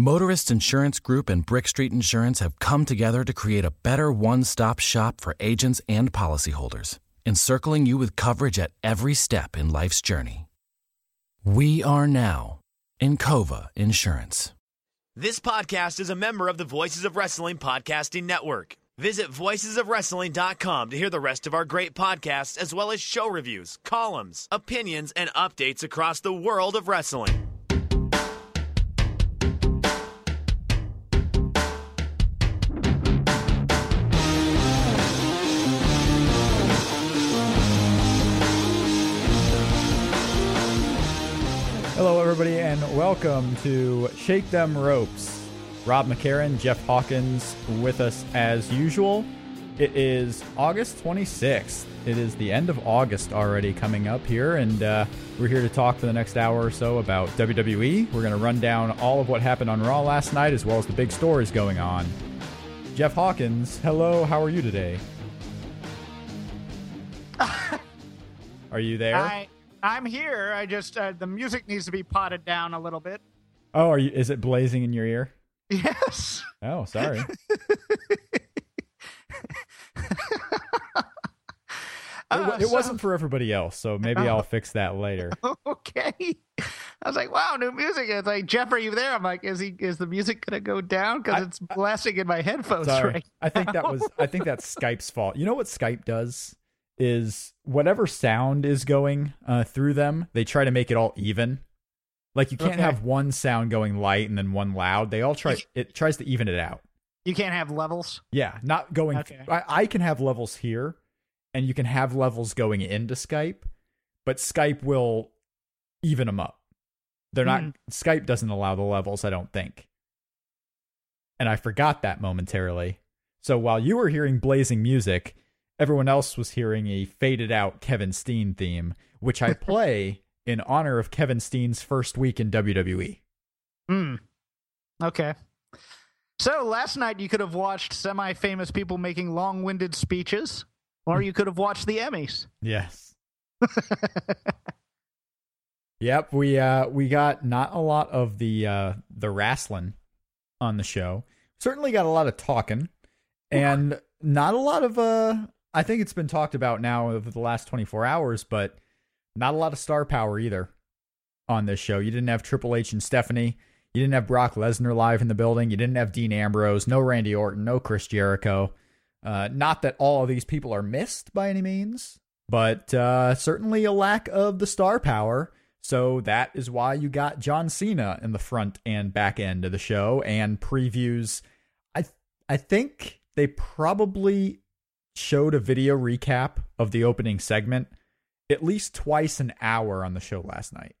Motorist Insurance Group and Brick Street Insurance have come together to create a better one stop shop for agents and policyholders, encircling you with coverage at every step in life's journey. We are now in Encova Insurance. This podcast is a member of the Voices of Wrestling Podcasting Network. Visit voicesofwrestling.com to hear the rest of our great podcasts, as well as show reviews, columns, opinions, and updates across the world of wrestling. Everybody, and welcome to Shake Them Ropes. Rob McCarron, Jeff Hawkins with us as usual. It is August 26th. It is the end of August already coming up here, and uh, we're here to talk for the next hour or so about WWE. We're going to run down all of what happened on Raw last night as well as the big stories going on. Jeff Hawkins, hello, how are you today? are you there? I I'm here. I just uh, the music needs to be potted down a little bit. Oh, are you? Is it blazing in your ear? Yes. Oh, sorry. It, Uh, it so- wasn't for everybody else, so maybe I'll fix that later. okay. I was like, wow, new music. It's like, Jeff, are you there? I'm like, is he? Is the music gonna go down? Because it's blasting in my headphones Sorry. right I think that was I think that's Skype's fault. You know what Skype does is whatever sound is going uh, through them, they try to make it all even. Like you can't Okay. have one sound going light and then one loud. They all try it tries to even it out. You can't have levels. Yeah, not going. Okay. I, I can have levels here, and you can have levels going into Skype, but Skype will even them up. They're not. Hmm. Skype doesn't allow the levels. I don't think. And I forgot that momentarily. So while you were hearing blazing music, everyone else was hearing a faded out Kevin Steen theme, which I play in honor of Kevin Steen's first week in. WWE. Hmm. Okay. So last night you could have watched semi-famous people making long-winded speeches, or you could have watched the Emmys. Yes. Yep, we uh we got not a lot of the uh the wrestling on the show. Certainly got a lot of talking and not a lot of uh I think it's been talked about now over the last 24 hours, but not a lot of star power either on this show. You didn't have Triple H and Stephanie. You didn't have Brock Lesnar live in the building. You didn't have Dean Ambrose, no Randy Orton, no Chris Jericho. Uh, not that all of these people are missed by any means, but uh, certainly a lack of the star power. So that is why you got John Cena in the front and back end of the show and previews. I I think they probably showed a video recap of the opening segment at least twice an hour on the show last night.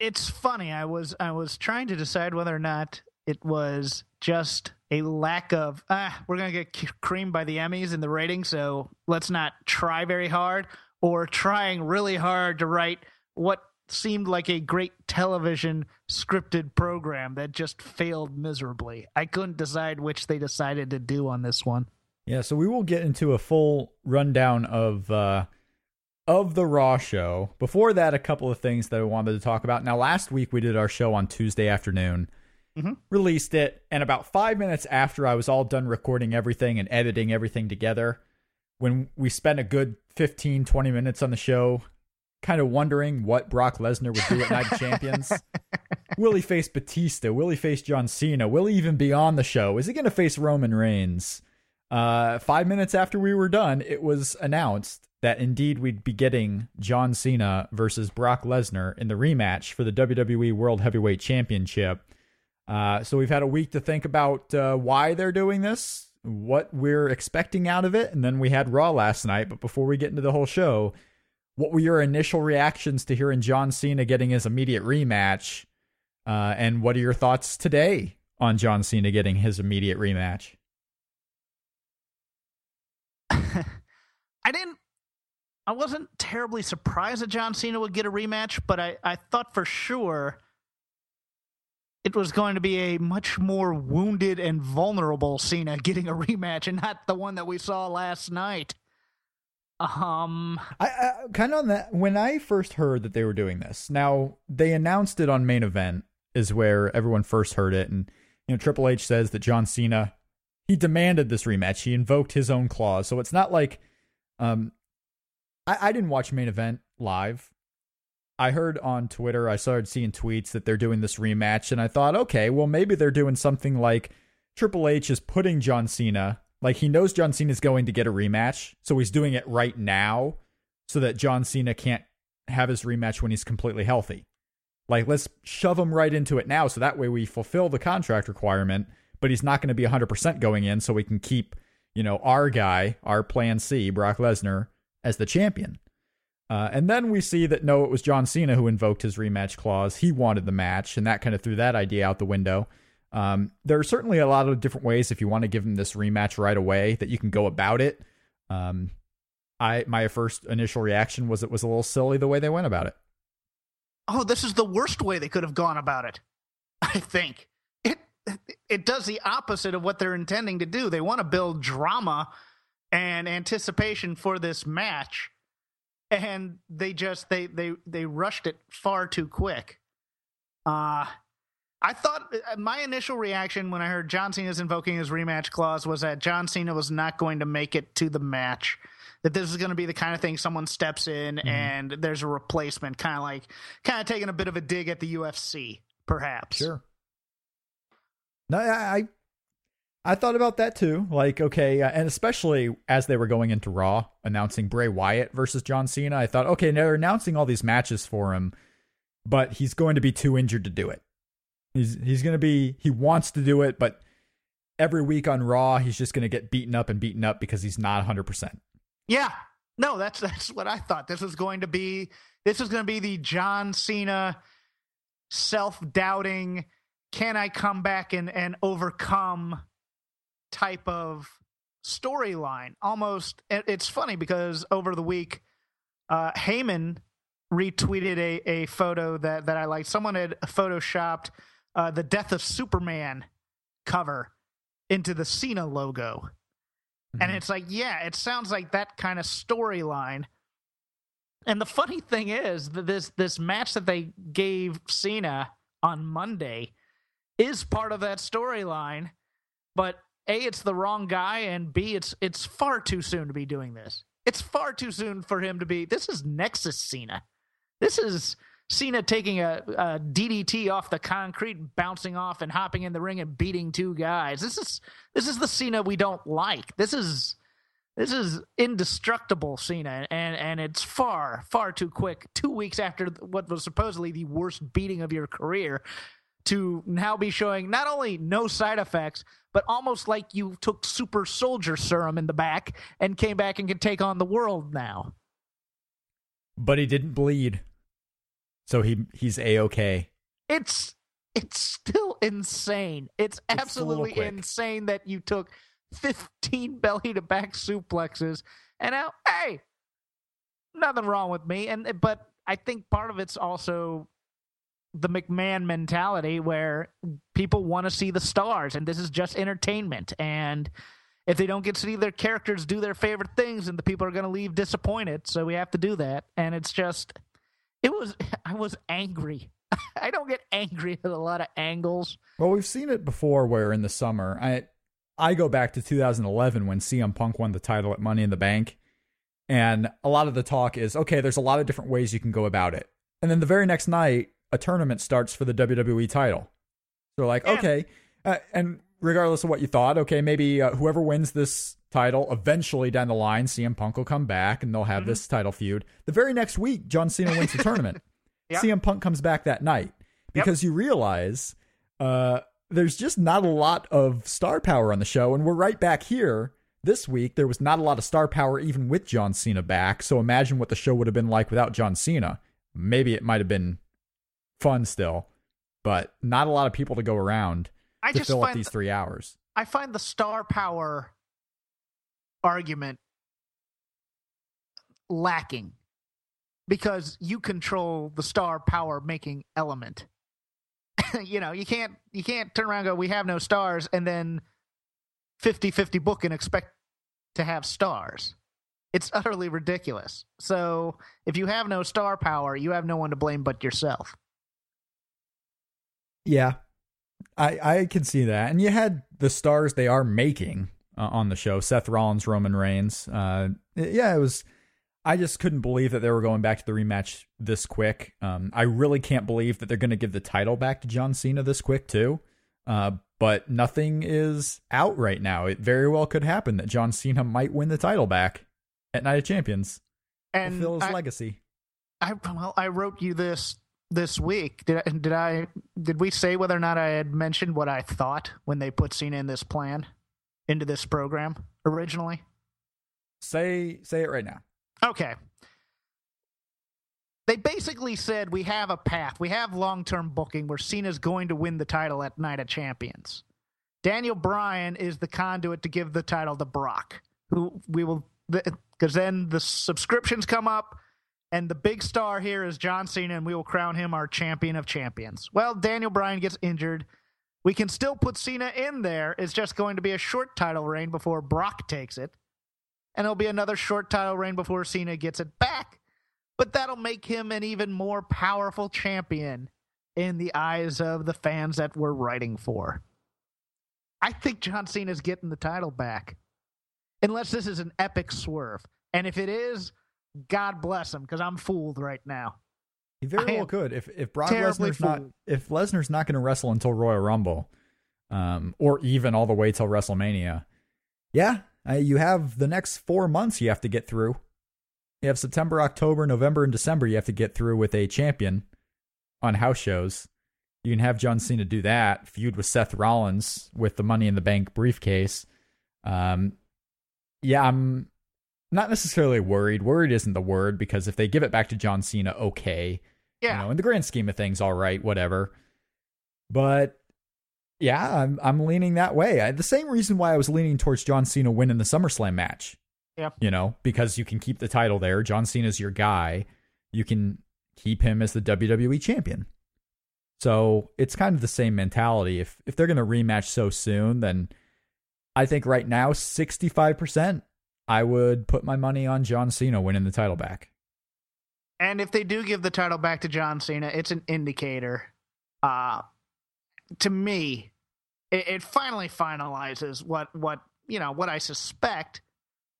it's funny. I was I was trying to decide whether or not it was just a lack of ah, we're gonna get creamed by the Emmys in the ratings, so let's not try very hard, or trying really hard to write what seemed like a great television scripted program that just failed miserably. I couldn't decide which they decided to do on this one. Yeah, so we will get into a full rundown of uh of the Raw show. Before that, a couple of things that I wanted to talk about. Now, last week we did our show on Tuesday afternoon, Mhm. released it, and about five minutes after I was all done recording everything and editing everything together, when we spent a good 15, 20 minutes on the show, kind of wondering what Brock Lesnar would do at Night of Champions. Will he face Batista? Will he face John Cena? Will he even be on the show? Is he going to face Roman Reigns? Uh, five minutes after we were done, it was announced that indeed we'd be getting John Cena versus Brock Lesnar in the rematch for the WWE World Heavyweight Championship. Uh, so we've had a week to think about uh, why they're doing this, what we're expecting out of it, and then we had Raw last night. But before we get into the whole show, what were your initial reactions to hearing John Cena getting his immediate rematch? Uh, and what are your thoughts today on John Cena getting his immediate rematch? I didn't. I wasn't terribly surprised that John Cena would get a rematch, but I, I thought for sure it was going to be a much more wounded and vulnerable Cena getting a rematch, and not the one that we saw last night. Um, I, I kind of on that when I first heard that they were doing this. Now they announced it on main event, is where everyone first heard it, and you know Triple H says that John Cena he demanded this rematch. He invoked his own clause, so it's not like um, I, I didn't watch main event live. I heard on Twitter, I started seeing tweets that they're doing this rematch, and I thought, okay, well maybe they're doing something like Triple H is putting John Cena, like he knows John Cena is going to get a rematch, so he's doing it right now so that John Cena can't have his rematch when he's completely healthy. Like, let's shove him right into it now so that way we fulfill the contract requirement, but he's not going to be 100% going in so we can keep, you know, our guy, our plan C, Brock Lesnar, as the champion. Uh, and then we see that no, it was John Cena who invoked his rematch clause. He wanted the match, and that kind of threw that idea out the window. Um, there are certainly a lot of different ways if you want to give him this rematch right away that you can go about it. Um, I my first initial reaction was it was a little silly the way they went about it. Oh, this is the worst way they could have gone about it. I think it does the opposite of what they're intending to do. They want to build drama and anticipation for this match, and they just they they they rushed it far too quick. Uh I thought uh, my initial reaction when I heard John Cena's invoking his rematch clause was that John Cena was not going to make it to the match that this is going to be the kind of thing someone steps in mm-hmm. and there's a replacement, kind of like kind of taking a bit of a dig at the UFC, perhaps. Sure. No, I I thought about that too. Like, okay, uh, and especially as they were going into Raw, announcing Bray Wyatt versus John Cena, I thought, okay, they're announcing all these matches for him, but he's going to be too injured to do it. He's he's going to be he wants to do it, but every week on Raw, he's just going to get beaten up and beaten up because he's not 100%. Yeah. No, that's that's what I thought. This was going to be this was going to be the John Cena self-doubting can I come back and and overcome type of storyline. Almost it's funny because over the week uh Heyman retweeted a a photo that that I liked. Someone had photoshopped uh the death of Superman cover into the Cena logo. Mm-hmm. And it's like, yeah, it sounds like that kind of storyline. And the funny thing is that this this match that they gave Cena on Monday is part of that storyline, but A, it's the wrong guy, and B, it's it's far too soon to be doing this. It's far too soon for him to be this is Nexus Cena. This is Cena taking a, a, DDT off the concrete, bouncing off and hopping in the ring and beating two guys. This is this is the Cena we don't like. This is this is indestructible Cena, and and it's far far too quick. Two weeks after what was supposedly the worst beating of your career, to now be showing not only no side effects, but almost like you took super soldier serum in the back and came back and can take on the world now. But he didn't bleed. So he he's a okay. It's it's still insane. It's, it's absolutely insane that you took 15 belly to back suplexes and now hey, nothing wrong with me and but I think part of it's also the McMahon mentality where people want to see the stars and this is just entertainment and if they don't get to see their characters do their favorite things and the people are going to leave disappointed so we have to do that and it's just it was I was angry. I don't get angry at a lot of angles. Well, we've seen it before where in the summer, I I go back to 2011 when CM Punk won the title at Money in the Bank. And a lot of the talk is okay, there's a lot of different ways you can go about it. And then the very next night, a tournament starts for the WWE title. So, like, okay. Uh, and regardless of what you thought, okay, maybe uh, whoever wins this title. Eventually, down the line, CM Punk will come back and they'll have mm-hmm. this title feud. The very next week, John Cena wins the tournament. Yep. CM Punk comes back that night because yep. you realize uh, there's just not a lot of star power on the show, and we're right back here. This week, there was not a lot of star power even with John Cena back. So imagine what the show would have been like without John Cena. Maybe it might have been fun still, but not a lot of people to go around I to fill up these three hours. I find the star power argument lacking because you control the star power making element. you know, you can't you can't turn around and go, we have no stars, and then 50-50 book and expect to have stars. It's utterly ridiculous. So if you have no star power, you have no one to blame but yourself. Yeah, I I can see that. And you had the stars they are making uh, on the show: Seth Rollins, Roman Reigns. Uh, yeah, it was. I just couldn't believe that they were going back to the rematch this quick. Um, I really can't believe that they're going to give the title back to John Cena this quick too. Uh, but nothing is out right now. It very well could happen that John Cena might win the title back at Night of Champions and fulfill his I, legacy. I well, I wrote you this this week. Did I, did I did we say whether or not I had mentioned what I thought when they put Cena in this plan into this program originally? Say say it right now. Okay. They basically said we have a path. We have long term booking where Cena's going to win the title at Night of Champions. Daniel Bryan is the conduit to give the title to Brock, who we will, because then the subscriptions come up, and the big star here is John Cena, and we will crown him our champion of champions. Well, Daniel Bryan gets injured. We can still put Cena in there. It's just going to be a short title reign before Brock takes it. And it'll be another short title reign before Cena gets it back. But that'll make him an even more powerful champion in the eyes of the fans that we're writing for. I think John Cena's getting the title back. Unless this is an epic swerve. And if it is, God bless him, because I'm fooled right now. He very well could. If if Brock Lesnar's not if Lesnar's not going to wrestle until Royal Rumble, um, or even all the way till WrestleMania, yeah, uh, you have the next four months you have to get through. You have September, October, November, and December you have to get through with a champion on house shows. You can have John Cena do that, feud with Seth Rollins with the Money in the Bank briefcase. Um, yeah, I'm not necessarily worried. Worried isn't the word because if they give it back to John Cena, okay. Yeah. You know, in the grand scheme of things, all right, whatever. But yeah, I'm I'm leaning that way. I, the same reason why I was leaning towards John Cena winning the SummerSlam match. Yeah. You know, because you can keep the title there. John Cena's your guy. You can keep him as the WWE champion. So it's kind of the same mentality. If if they're gonna rematch so soon, then I think right now, sixty five percent, I would put my money on John Cena winning the title back. And if they do give the title back to John Cena, it's an indicator. Uh, to me, it, it finally finalizes what what you know what I suspect.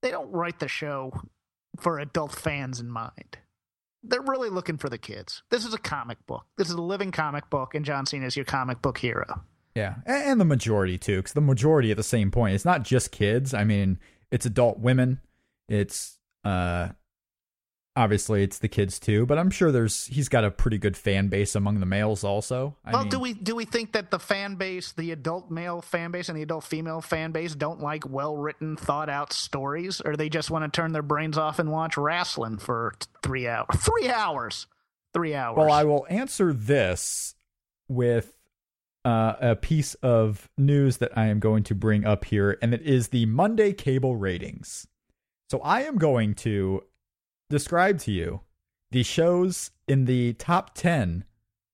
They don't write the show for adult fans in mind. They're really looking for the kids. This is a comic book. This is a living comic book, and John Cena is your comic book hero. Yeah, and the majority too, because the majority at the same point, it's not just kids. I mean, it's adult women. It's uh, obviously it's the kids too, but I'm sure there's he's got a pretty good fan base among the males also. I well, mean, do we do we think that the fan base, the adult male fan base and the adult female fan base, don't like well written, thought out stories, or they just want to turn their brains off and watch wrestling for three hours? Three hours. Three hours. Well, I will answer this with uh, a piece of news that I am going to bring up here, and it is the Monday cable ratings. So I am going to describe to you the shows in the top 10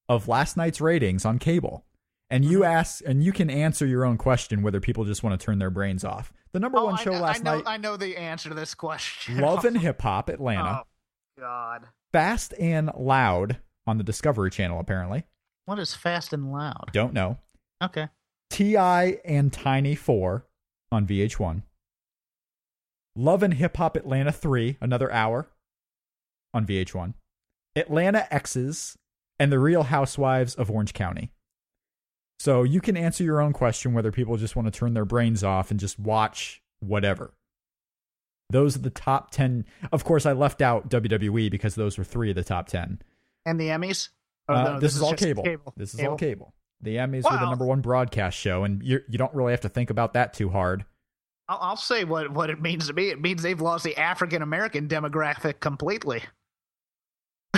of last night's ratings on cable. And you ask, and you can answer your own question whether people just want to turn their brains off. The number Oh, one show know- last I know, night, I know the answer to this question. Love and Hip Hop Atlanta, Oh God, Fast and Loud on the Discovery Channel, apparently. What is fast and loud? Don't know. Okay. T.I. and Tiny 4 on VH1. Love and Hip Hop Atlanta 3, another hour on VH1. Atlanta Exes and The Real Housewives of Orange County. So you can answer your own question whether people just want to turn their brains off and just watch whatever. Those are the top 10. Of course, I left out WWE because those were three of the top 10. And the Emmys? Oh, Uh, no, this, is all just cable. This is all cable. The Emmys were the number one broadcast show, and you you don't really have to think about that too hard. I'll, I'll say what, what it means to me. It means they've lost the African American demographic completely.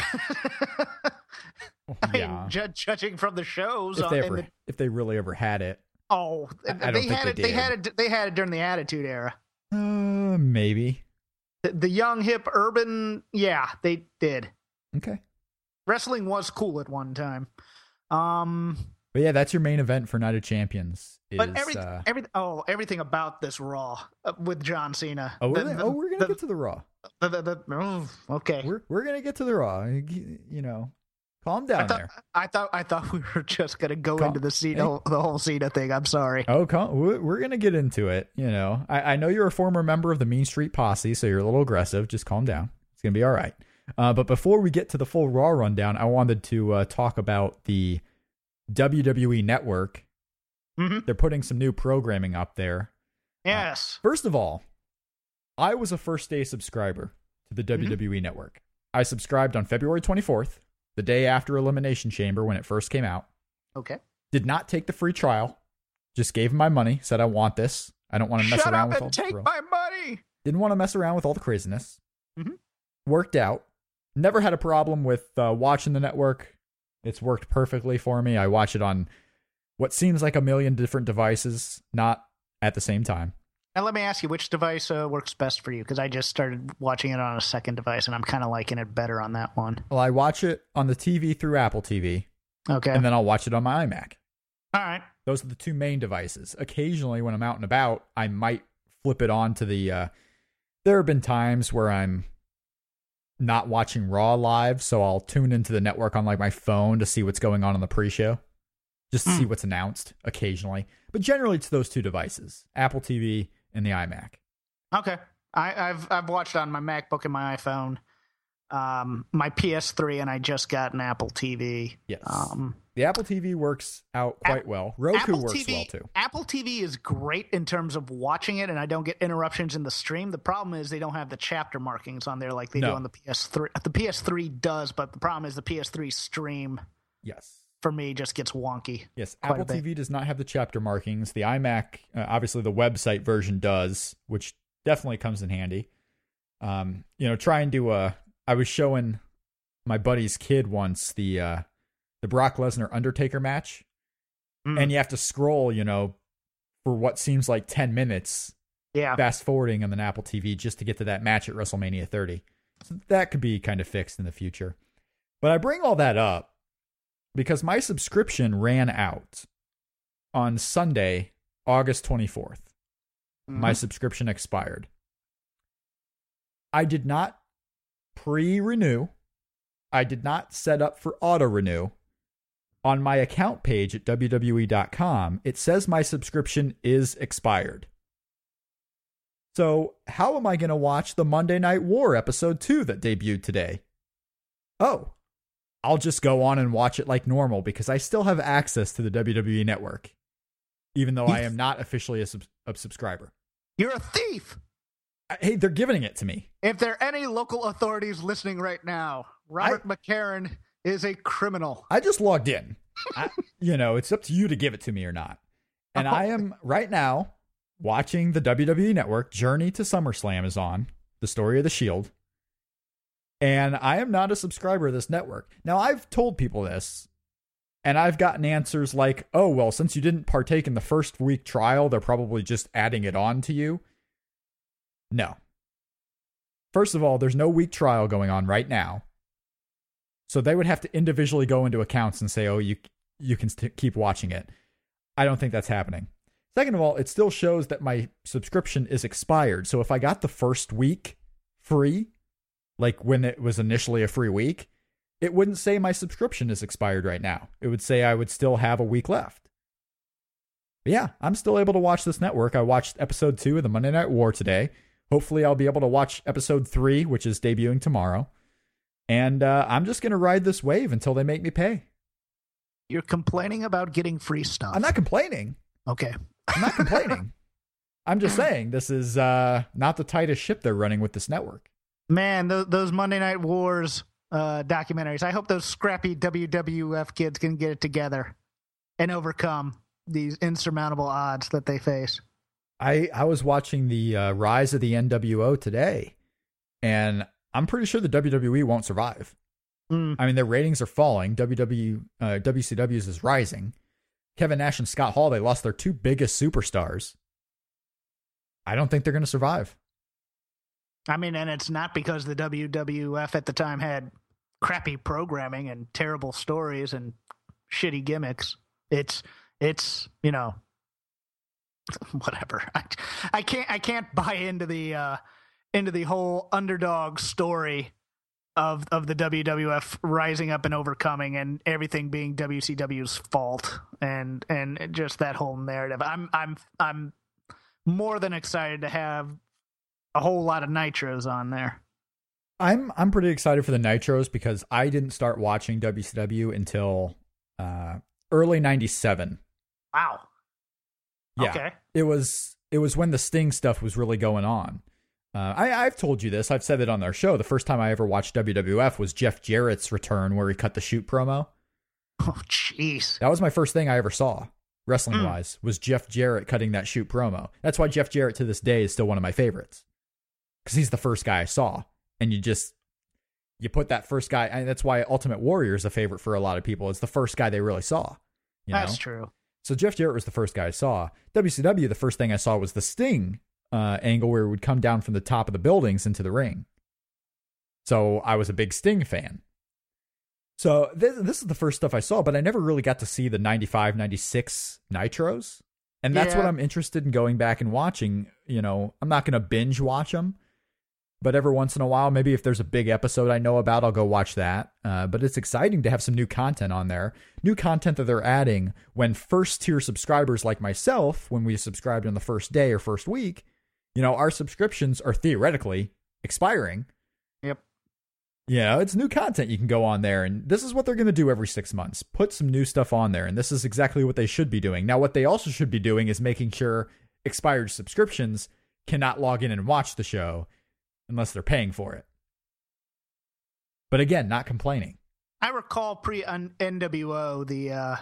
I mean, yeah, ju- judging from the shows, if uh, they and ever the- if they really ever had it, oh, I- I they had they it. They did. had it. They had it during the Attitude Era. uh, maybe. The, the young, hip, urban. Yeah, they did. Okay, Wrestling was cool at one time. Um, but yeah, that's your main event for Night of Champions. Is, but every, uh, every oh everything about this Raw uh, with John Cena. oh, we're The- gonna, the- oh, we're gonna the- get to the Raw. the- the- the- oh, okay. We're we're gonna get to the Raw. You know, Calm down I thought, there. I thought I thought we were just gonna go Calm- into the Cena, the whole Cena thing. I'm sorry. Oh, calm, we're we're gonna get into it. You know, I, I know you're a former member of the Mean Street Posse, so you're a little aggressive. Just calm down. It's gonna be all right. Uh, but before we get to the full Raw rundown, I wanted to uh, talk about the WWE Network. Mhm. They're putting some new programming up there. Yes. First of all, I was a first day subscriber to the WWE Network. I subscribed on February 24th, the day after Elimination Chamber when it first came out. Okay. Did not take the free trial. Just gave him my money. Said I want this. I don't want to mess Shut around up with all and the take thrill. my money. Didn't want to mess around with all the craziness. Mhm. Worked out. Never had a problem with uh, watching the network. It's worked perfectly for me. I watch it on what seems like a million different devices, not at the same time. Now let me ask you, which device uh, works best for you? Because I just started watching it on a second device, and I'm kind of liking it better on that one. Well, I watch it on the TV through Apple TV, Okay. and then I'll watch it on my iMac. All right. Those are the two main devices. Occasionally, when I'm out and about, I might flip it on to the. Uh, there have been times where I'm not watching Raw live, so I'll tune into the network on like my phone to see what's going on in the pre-show, just to see Hmm. what's announced occasionally. But generally, it's those two devices: Apple TV and the iMac. Okay. I, I've I've watched on my MacBook and my iPhone, um, my PS3, and I just got an Apple TV. Yes, Um, the Apple TV works out quite well. Roku Apple works TV, well too. Apple TV is great in terms of watching it, and I don't get interruptions in the stream. The problem is they don't have the chapter markings on there like they do on the PS3. The PS3 does, but the problem is the PS3 stream Yes. for me just gets wonky. Yes, Apple. TV does not have the chapter markings. The iMac, uh, obviously, the website version does, which definitely comes in handy. Um, you know, trying to. Uh, I was showing my buddy's kid once the uh, the Brock Lesnar Undertaker match, Mm. and you have to scroll, you know, for what seems like ten minutes, Yeah. fast forwarding on an Apple TV just to get to that match at WrestleMania 30. So that could be kind of fixed in the future. But I bring all that up because my subscription ran out on Sunday, August 24th. My Mhm. subscription expired. I did not pre renew, I did not set up for auto renew. On my account page at WWE.com, it says my subscription is expired. So, how am I going to watch the Monday Night War episode 2 that debuted today? Oh, I'll just go on and watch it like normal because I still have access to the WWE network, even though I am not officially a, sub- a subscriber. You're a thief. I- Hey, they're giving it to me. If there are any local authorities listening right now, Robert McCarron is a criminal. I just logged in. I, you know, it's up to you to give it to me or not. And I am right now watching the WWE Network. Journey to SummerSlam is on. The story of the Shield. And I am not a subscriber of this network. Now, I've told people this, and I've gotten answers like, oh, well, since you didn't partake in the first week trial, they're probably just adding it on to you. No. First of all, there's no week trial going on right now. So they would have to individually go into accounts and say, "Oh, you you can st- keep watching it." I don't think that's happening. Second of all, it still shows that my subscription is expired. So if I got the first week free, like when it was initially a free week, it wouldn't say my subscription is expired right now. It would say I would still have a week left. But yeah, I'm still able to watch this network. I watched episode 2 of the Monday Night War today. Hopefully I'll be able to watch episode 3, which is debuting tomorrow. And uh, I'm just going to ride this wave until they make me pay. You're complaining about getting free stuff. I'm not complaining. okay. I'm not complaining. I'm just saying this is uh, not the tightest ship they're running with this network. Man, th- those Monday Night Wars uh, documentaries. I hope those scrappy WWF kids can get it together and overcome these insurmountable odds that they face. I I was watching the uh, rise of the NWO today, and I'm pretty sure the WWE won't survive. Mm. I mean, their ratings are falling. WW uh, WCW's is rising. Kevin Nash and Scott Hall they lost their two biggest superstars. I don't think they're going to survive. I mean, and it's not because the WWF at the time had crappy programming and terrible stories and shitty gimmicks. It's it's you know whatever. I, I can't I can't buy into the uh into the whole underdog story of of the WWF rising up and overcoming and everything being WCW's fault and and just that whole narrative. I'm I'm I'm more than excited to have a whole lot of nitros on there. I'm I'm pretty excited for the nitros because I didn't start watching WCW until uh, early '97. Wow. Yeah, Okay. it was it was when the Sting stuff was really going on. Uh, I, I've told you this. I've said it on our show. The first time I ever watched WWF was Jeff Jarrett's return, where he cut the shoot promo. Oh, jeez. That was my first thing I ever saw, wrestling wise, was Jeff Jarrett cutting that shoot promo. That's why Jeff Jarrett to this day is still one of my favorites. Because he's the first guy I saw. And you just you put that first guy and that's why Ultimate Warrior is a favorite for a lot of people. It's the first guy they really saw. You That's know? true. So Jeff Jarrett was the first guy I saw. WCW, the first thing I saw was the Sting uh, angle where it would come down from the top of the buildings into the ring. So I was a big Sting fan. So this, this is the first stuff I saw, but I never really got to see the 95, 96 Nitros. And that's what I'm interested in going back and watching. You know, I'm not going to binge watch them, but every once in a while, maybe if there's a big episode I know about, I'll go watch that. Uh, but it's exciting to have some new content on there. New content that they're adding when first tier subscribers like myself, when we subscribed on the first day or first week, you know, our subscriptions are theoretically expiring. Yep. You know, it's new content you can go on there. And this is what they're going to do every six months put some new stuff on there. And this is exactly what they should be doing. Now, what they also should be doing is making sure expired subscriptions cannot log in and watch the show unless they're paying for it. But again, not complaining. I recall pre NWO the uh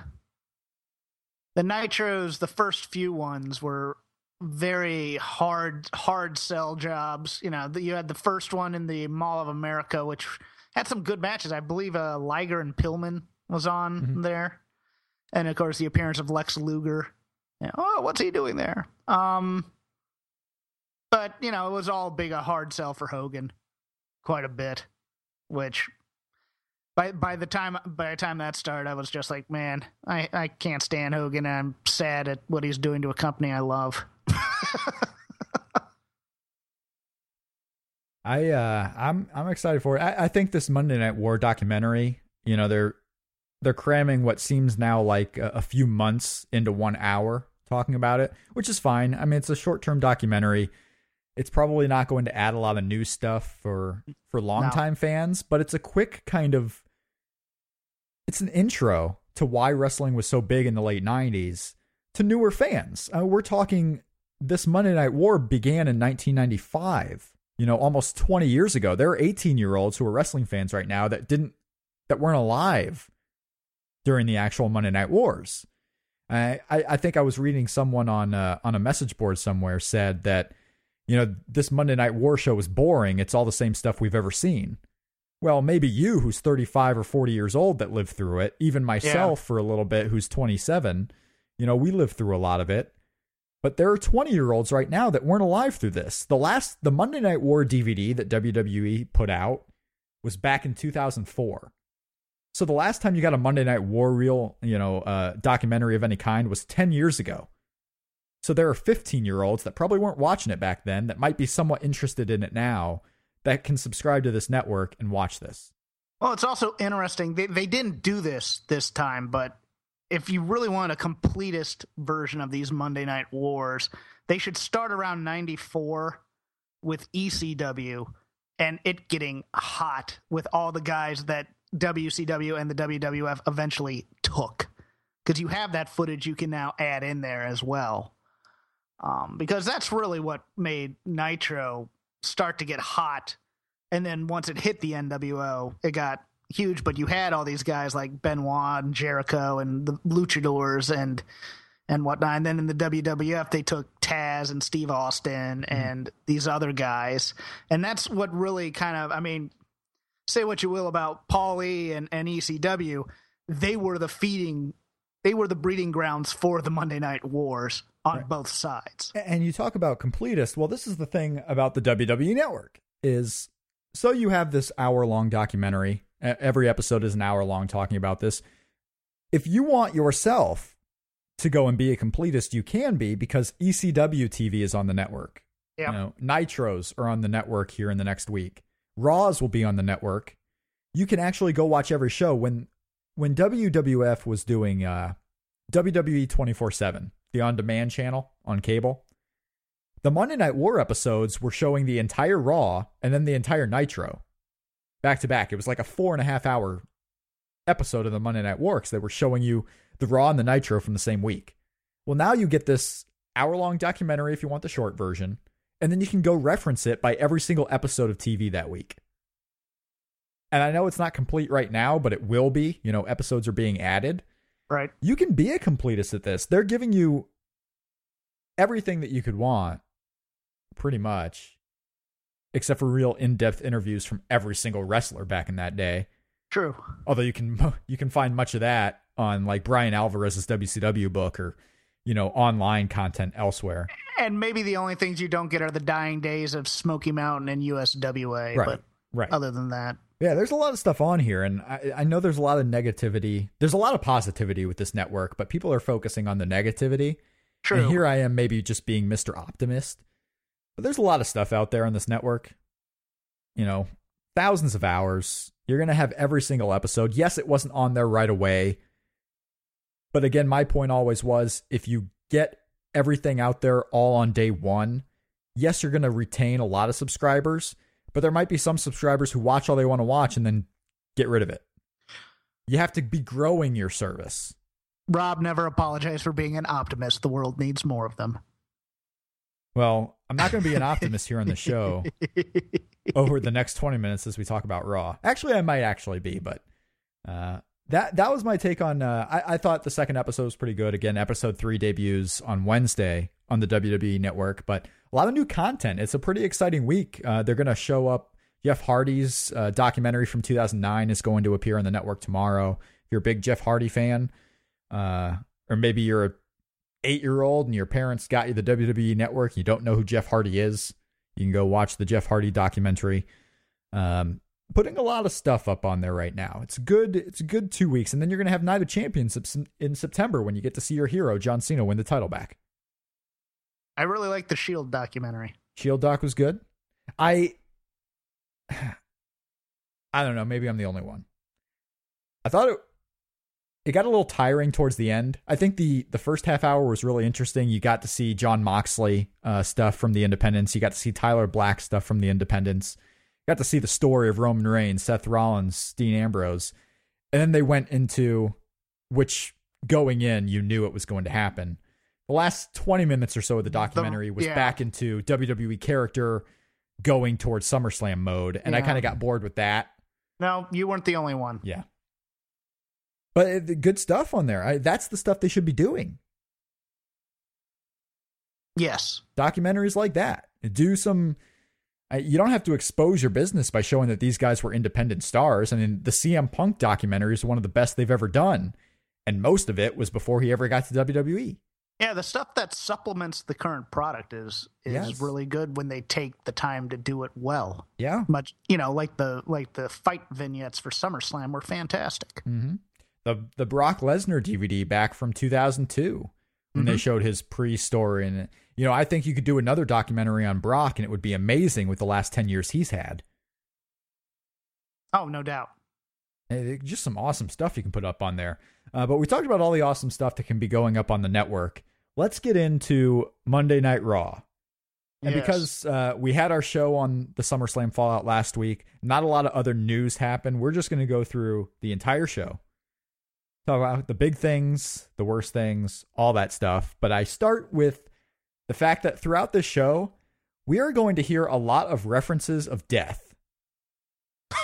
the nitros the first few ones were very hard hard sell jobs you know the, you had the first one in the mall of america which had some good matches i believe uh liger and pillman was on Mhm. there and of course the appearance of lex luger Yeah, oh what's he doing there um but you know it was all big a hard sell for hogan quite a bit which by by the time by the time that started, I was just like, man, I, I can't stand Hogan. I'm sad at what he's doing to a company I love. I uh I'm I'm excited for it. I, I think this Monday Night War documentary, you know, they're they're cramming what seems now like a, a few months into one hour talking about it, which is fine. I mean, it's a short term documentary. It's probably not going to add a lot of new stuff for for longtime fans, but it's a quick kind of it's an intro to why wrestling was so big in the late '90s to newer fans. Uh, we're talking this Monday Night War began in 1995. You know, almost 20 years ago. There are 18 year olds who are wrestling fans right now that didn't that weren't alive during the actual Monday Night Wars. I I, I think I was reading someone on uh, on a message board somewhere said that you know this Monday Night War show is boring. It's all the same stuff we've ever seen. Well, maybe you, who's 35 or 40 years old, that lived through it. Even myself, for a little bit, who's 27. You know, we lived through a lot of it. But there are 20 year olds right now that weren't alive through this. The last, the Monday Night War DVD that WWE put out was back in 2004. So the last time you got a Monday Night War real, you know, uh, documentary of any kind was 10 years ago. So there are 15 year olds that probably weren't watching it back then that might be somewhat interested in it now that can subscribe to this network and watch this. Well, it's also interesting. They they didn't do this this time, but if you really want a completest version of these Monday Night Wars, they should start around 94 with ECW and it getting hot with all the guys that WCW and the WWF eventually took. Because you have that footage you can now add in there as well. Um, because that's really what made Nitro start to get hot. And then once it hit the NWO, it got huge. But you had all these guys like Benoit and Jericho and the Luchadors and and whatnot. And then in the WWF, they took Taz and Steve Austin and these other guys. And that's what really kind of, I mean, say what you will about Paulie and, and ECW, they were the feeding, they were the breeding grounds for the Monday Night Wars on both sides. And you talk about completist. Well, this is the thing about the WWE network is so you have this hour long documentary. Every episode is an hour long talking about this. If you want yourself to go and be a completist, you can be because ECW TV is on the network. Yep. You know, Nitros are on the network here in the next week. Raws will be on the network you can actually go watch every show when when WWF was doing uh, WWE 24/7, the on-demand channel on cable. The Monday Night War episodes were showing the entire Raw and then the entire Nitro back to back. It was like a four and a half hour episode of the Monday Night War because they were showing you the Raw and the Nitro from the same week. Well, now you get this hour long documentary if you want the short version, and then you can go reference it by every single episode of TV that week. And I know it's not complete right now, but it will be. You know, episodes are being added. Right. You can be a completist at this. They're giving you everything that you could want, pretty much, except for real in-depth interviews from every single wrestler back in that day. True. Although you can you can find much of that on like Bryan Alvarez's WCW book or you know online content elsewhere. And maybe the only things you don't get are the dying days of Smoky Mountain and USWA. Right. But Right. other than that, Yeah, there's a lot of stuff on here, and I, I know there's a lot of negativity. There's a lot of positivity with this network, but people are focusing on the negativity. true. And here I am, maybe just being Mr. Optimist. But there's a lot of stuff out there on this network. You know, thousands of hours. You're going to have every single episode. Yes, it wasn't on there right away. But again, my point always was if you get everything out there all on day one, yes, you're going to retain a lot of subscribers, but there might be some subscribers who watch all they want to watch and then get rid of it. You have to be growing your service. Rob never apologized for being an optimist. The world needs more of them. Well, I'm not going to be an optimist here on the show over the next 20 minutes as we talk about Raw. Actually, I might actually be, but uh, that that was my take on. Uh, I, I thought the second episode was pretty good. Again, episode three debuts on Wednesday on the WWE Network, but a lot of new content. It's a pretty exciting week. Uh, they're going to show up. Jeff Hardy's uh, documentary from 2009 is going to appear on the network tomorrow. If you're a big Jeff Hardy fan, uh, or maybe you're a eight year old and your parents got you the WWE network, and you don't know who Jeff Hardy is, you can go watch the Jeff Hardy documentary. Um, putting a lot of stuff up on there right now. It's good. It's a good two weeks, and then you're gonna have Night of Champions in September when you get to see your hero John Cena win the title back. I really like the Shield documentary. Shield doc was good. I, I don't know. Maybe I'm the only one. I thought it it got a little tiring towards the end. I think the the first half hour was really interesting. You got to see Jon Moxley uh, stuff from the Independents. You got to see Tyler Black stuff from the Independents. You got to see the story of Roman Reigns, Seth Rollins, Dean Ambrose, and then they went into which going in you knew it was going to happen. The last twenty minutes or so of the documentary was yeah. back into WWE character going towards SummerSlam mode, and I kind of got bored with that. No, you weren't the only one. Yeah. But uh, the good stuff on there. I, that's the stuff they should be doing. Yes. Documentaries like that. Do some. I, you don't have to expose your business by showing that these guys were independent stars. I mean, the CM Punk documentary is one of the best they've ever done, and most of it was before he ever got to. WWE. Yeah, the stuff that supplements the current product is is Yes. really good when they take the time to do it well. Yeah. Much, you know, like the like the fight vignettes for SummerSlam were fantastic. hmm The the Brock Lesnar DVD back from 2002 when they Mhm. showed his pre-story and you know I think you could do another documentary on Brock and it would be amazing with the last 10 years he's had. Oh, no doubt. Eh, Just some awesome stuff you can put up on there. Uh, but we talked about all the awesome stuff that can be going up on the network. Let's get into Monday Night Raw. And Yes. because uh, we had our show on the SummerSlam Fallout last week, not a lot of other news happened. We're just going to go through the entire show, talk about the big things, the worst things, all that stuff. But I start with the fact that throughout this show, we are going to hear a lot of references of death.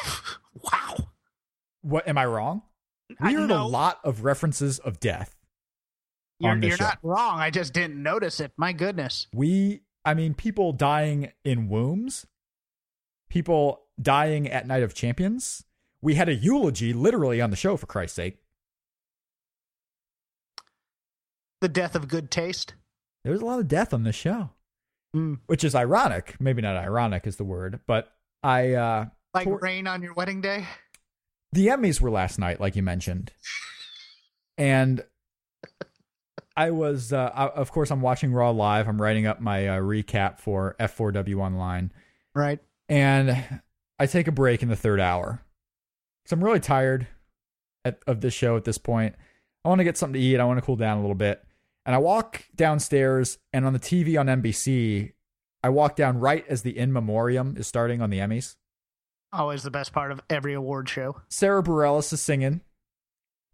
wow. What am I wrong? I We heard a lot of references of death. You're, you're not wrong. I just didn't notice it. My goodness. We, I mean, people dying in wombs, people dying at Night of Champions. We had a eulogy literally on the show, for Christ's sake. The death of good taste. There was a lot of death on this show, Mm. which is ironic. Maybe not ironic is the word, but I, uh, Like rain on your wedding day. the Emmys were last night, like you mentioned. And I was, uh, I, of course, I'm watching Raw live. I'm writing up my uh, recap for F4W Online. Right. and I take a break in the third hour because I'm really tired at, of this show at this point. I want to get something to eat. I want to cool down a little bit. And I walk downstairs, and on the TV on NBC, I walk down right as the In Memoriam is starting on the Emmys. Always the best part of every award show. Sara Bareilles is singing,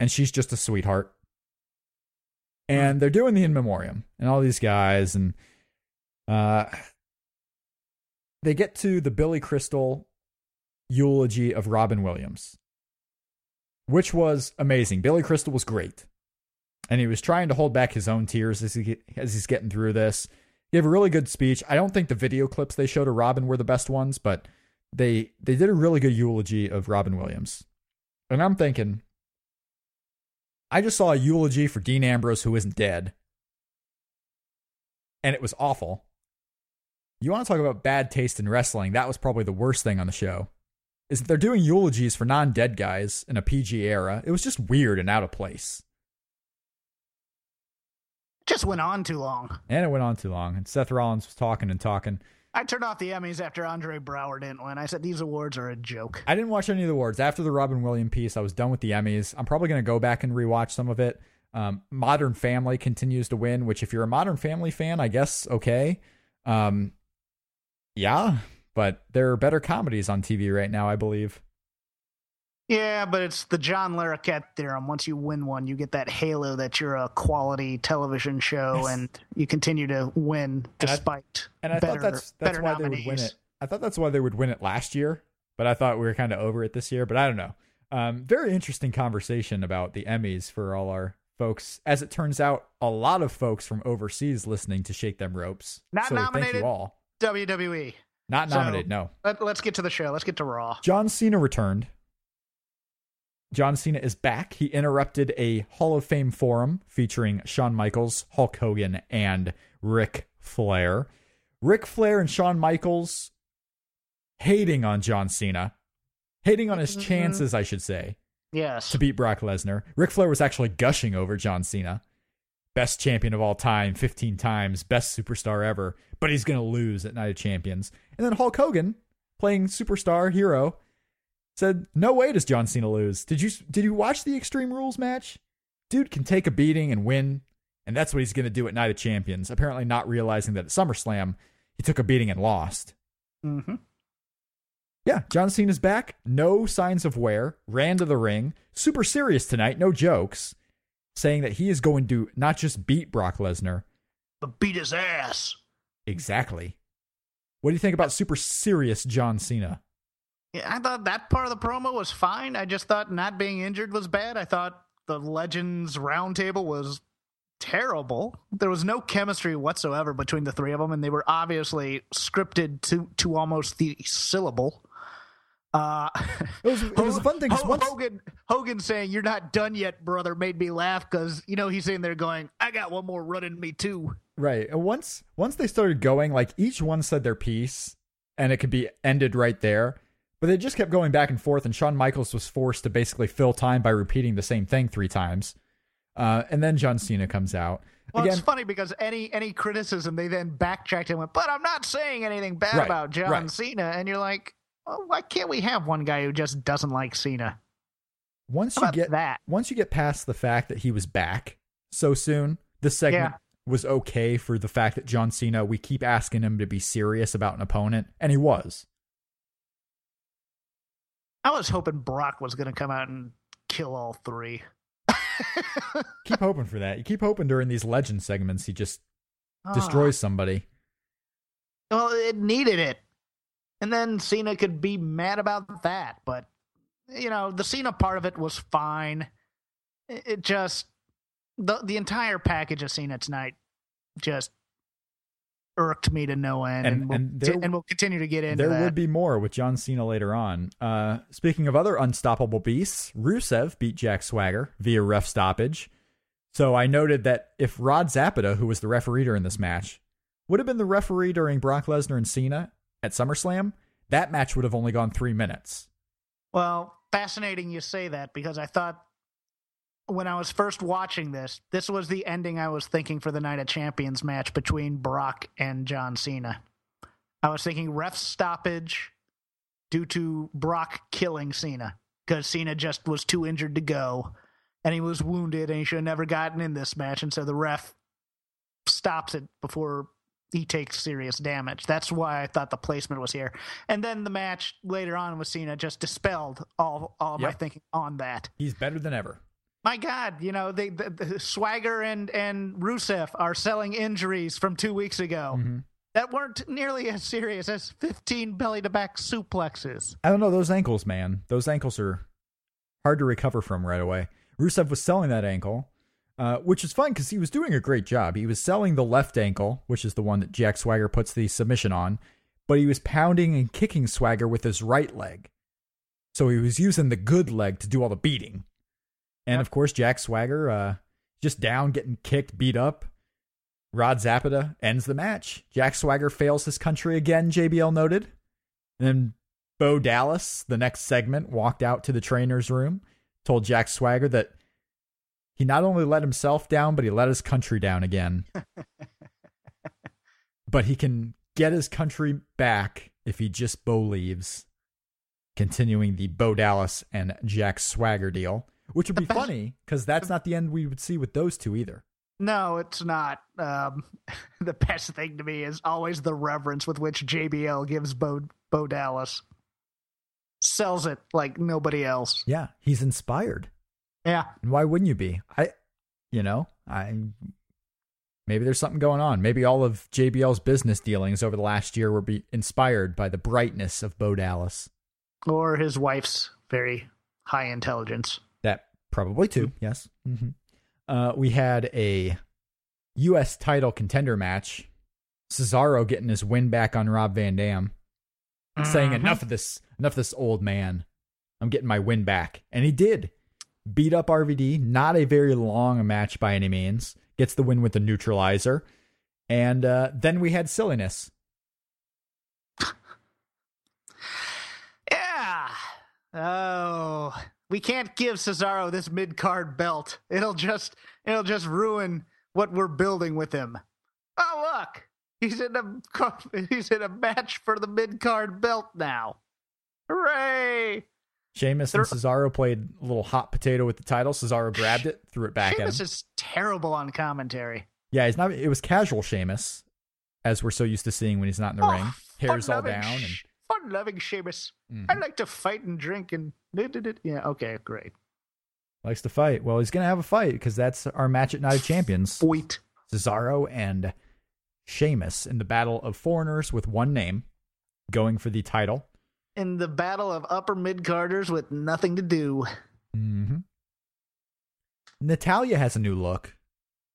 and she's just a sweetheart. And they're doing the In Memoriam, and all these guys, and uh, they get to the Billy Crystal eulogy of Robin Williams, which was amazing. Billy Crystal was great, and he was trying to hold back his own tears as he as he's getting through this. He gave a really good speech. I don't think the video clips they showed of Robin were the best ones, but they they did a really good eulogy of Robin Williams. And I'm thinking, I just saw a eulogy for Dean Ambrose who isn't dead, and it was awful. You want to talk about bad taste in wrestling? That was probably the worst thing on the show. Is that they're doing eulogies for non-dead guys in a PG era? It was just weird and out of place. Just went on too long. And it went on too long. And Seth Rollins was talking and talking. I turned off the Emmys after Andre Braugher didn't win. I said these awards are a joke. I didn't watch any of the awards. After the Robin Williams piece, I was done with the Emmys. I'm probably going to go back and rewatch some of it. Um, Modern Family continues to win, which if you're a Modern Family fan, I guess okay. Um, yeah, but there are better comedies on TV right now, I believe. Yeah, but it's the John Larroquette theorem. Once you win one, you get that halo that you're a quality television show, and you continue to win despite. And I, and I better, thought that's that's why nominees. they would win it. I thought that's why they would win it last year, but I thought we were kind of over it this year. But I don't know. Um, very interesting conversation about the Emmys for all our folks. As it turns out, a lot of folks from overseas listening to Shake Them Ropes. Not so Thank nominated. you all. WWE. Not So- nominated. no. Let, let's get to the show. Let's get to Raw. John Cena returned. John Cena is back. He interrupted a Hall of Fame forum featuring Shawn Michaels, Hulk Hogan, and Ric Flair. Ric Flair and Shawn Michaels hating on John Cena, hating on his Mhm. chances, I should say, Yes. to beat Brock Lesnar. Ric Flair was actually gushing over John Cena. Best champion of all time, 15 times, best superstar ever, but he's going to lose at Night of Champions. And then Hulk Hogan, playing superstar hero, said, "No way does John Cena lose. Did you did you watch the Extreme Rules match? Dude can take a beating and win, and that's what he's going to do at Night of Champions. Apparently not realizing that at SummerSlam he took a beating and lost. hmm Yeah, John Cena's back. No signs of wear. Ran to the ring. Super serious tonight. No jokes. Saying that he is going to not just beat Brock Lesnar. But beat his ass. Exactly. What do you think about super serious John Cena? Yeah, I thought that part of the promo was fine. I just thought not being injured was bad. I thought the Legends Roundtable was terrible. There was no chemistry whatsoever between the three of them, and they were obviously scripted to to almost the syllable. Uh, It was, it was a fun thing. Ho- once, Hogan Hogan saying "You're not done yet, brother" made me laugh because you know he's in there going, "I got one more run in me too." right. And once once they started going, like each one said their piece, and it could be ended right there. But they just kept going back and forth, and Shawn Michaels was forced to basically fill time by repeating the same thing three times. Uh, and then John Cena comes out. Well, Again, it's funny because any any criticism they then backtracked and went, "But I'm not saying anything bad Right, about John right. Cena," and you're like, well, "Why can't we have one guy who just doesn't like Cena?" once How you get that? once you get past the fact that he was back so soon, this segment Yeah. was okay for the fact that John Cena, we keep asking him to be serious about an opponent, and he was. I was hoping Brock was going to come out and kill all three. Keep hoping for that. You keep hoping during these legend segments he just Ah. destroys somebody. Well, it needed it. And then Cena could be mad about that. But, you know, the Cena part of it was fine. It it just, the, the entire package of Cena tonight just irked me to no end. And- And, we'll, and there- and we'll continue to get into There that. would be more with John Cena later on. Uh, speaking of other unstoppable beasts, Rusev beat Jack Swagger via ref stoppage. So I noted that if Rod Zapata, who was the referee during this match, would have been the referee during Brock Lesnar and Cena at SummerSlam, that match would have only gone three minutes. Well, fascinating you say that because I thought when I was first watching this, this was the ending I was thinking for the Night of Champions match between Brock and John Cena. I was thinking ref stoppage due to Brock killing Cena because Cena just was too injured to go, and he was wounded, and he should have never gotten in this match, and so the ref stops it before he takes serious damage. That's why I thought the placement was here. And then the match later on with Cena just dispelled all all my thinking on that. He's better than ever. My God, you know, they, the, the Swagger and and Rusev are selling injuries from two weeks ago that weren't nearly as serious as 15 belly to back suplexes. I don't know those ankles, man. Those ankles are hard to recover from right away. Rusev was selling that ankle, uh, which is fun because he was doing a great job. He was selling the left ankle, which is the one that Jack Swagger puts the submission on, but he was pounding and kicking Swagger with his right leg. So he was using the good leg to do all the beating. And of course, Jack Swagger, uh, just down, getting kicked, beat up. Rod Zapata ends the match. Jack Swagger fails his country again, JBL noted. And then Bo Dallas, the next segment, walked out to the trainer's room, told Jack Swagger that he not only let himself down, but he let his country down again. but he can get his country back if he just Bo leaves. Continuing the Bo Dallas and Jack Swagger deal, which would be best- funny because that's not the end we would see with those two either. No, it's not. Um, the best thing to me is always the reverence with which JBL gives Bo, Bo Dallas. Sells it like nobody else. Yeah, he's inspired. Yeah. And why wouldn't you be? I, you know, I maybe there's something going on. Maybe all of JBL's business dealings over the last year were be inspired by the brightness of Bo Dallas. Or his wife's very high intelligence. Probably too. Yes. hmm Uh, we had a U.S. title contender match. Cesaro getting his win back on Rob Van Dam, saying Mhm. enough of this, enough of this old man. I'm getting my win back, and he did. Beat up RVD. Not a very long match by any means. Gets the win with the neutralizer, and uh, then we had silliness. Yeah. Oh, we can't give Cesaro this mid card belt. It'll just it'll just ruin what we're building with him. Oh look, he's in a he's in a match for the mid card belt now. Hooray! Sheamus and Cesaro played a little hot potato with the title. Cesaro grabbed it, threw it back at Sheamus him. is terrible on commentary. Yeah, he's not. It was casual Sheamus, as we're so used to seeing when he's not in the oh, ring. Hair's all down, and fun loving Sheamus. Mhm. I like to fight and drink and yeah. Okay, great. likes to fight. Well, he's gonna have a fight because that's our match at Night of Champions. Sweet. Cesaro and Sheamus in the battle of foreigners with one name, going for the title. In the battle of upper mid carders with nothing to do. hmm Natalya has a new look.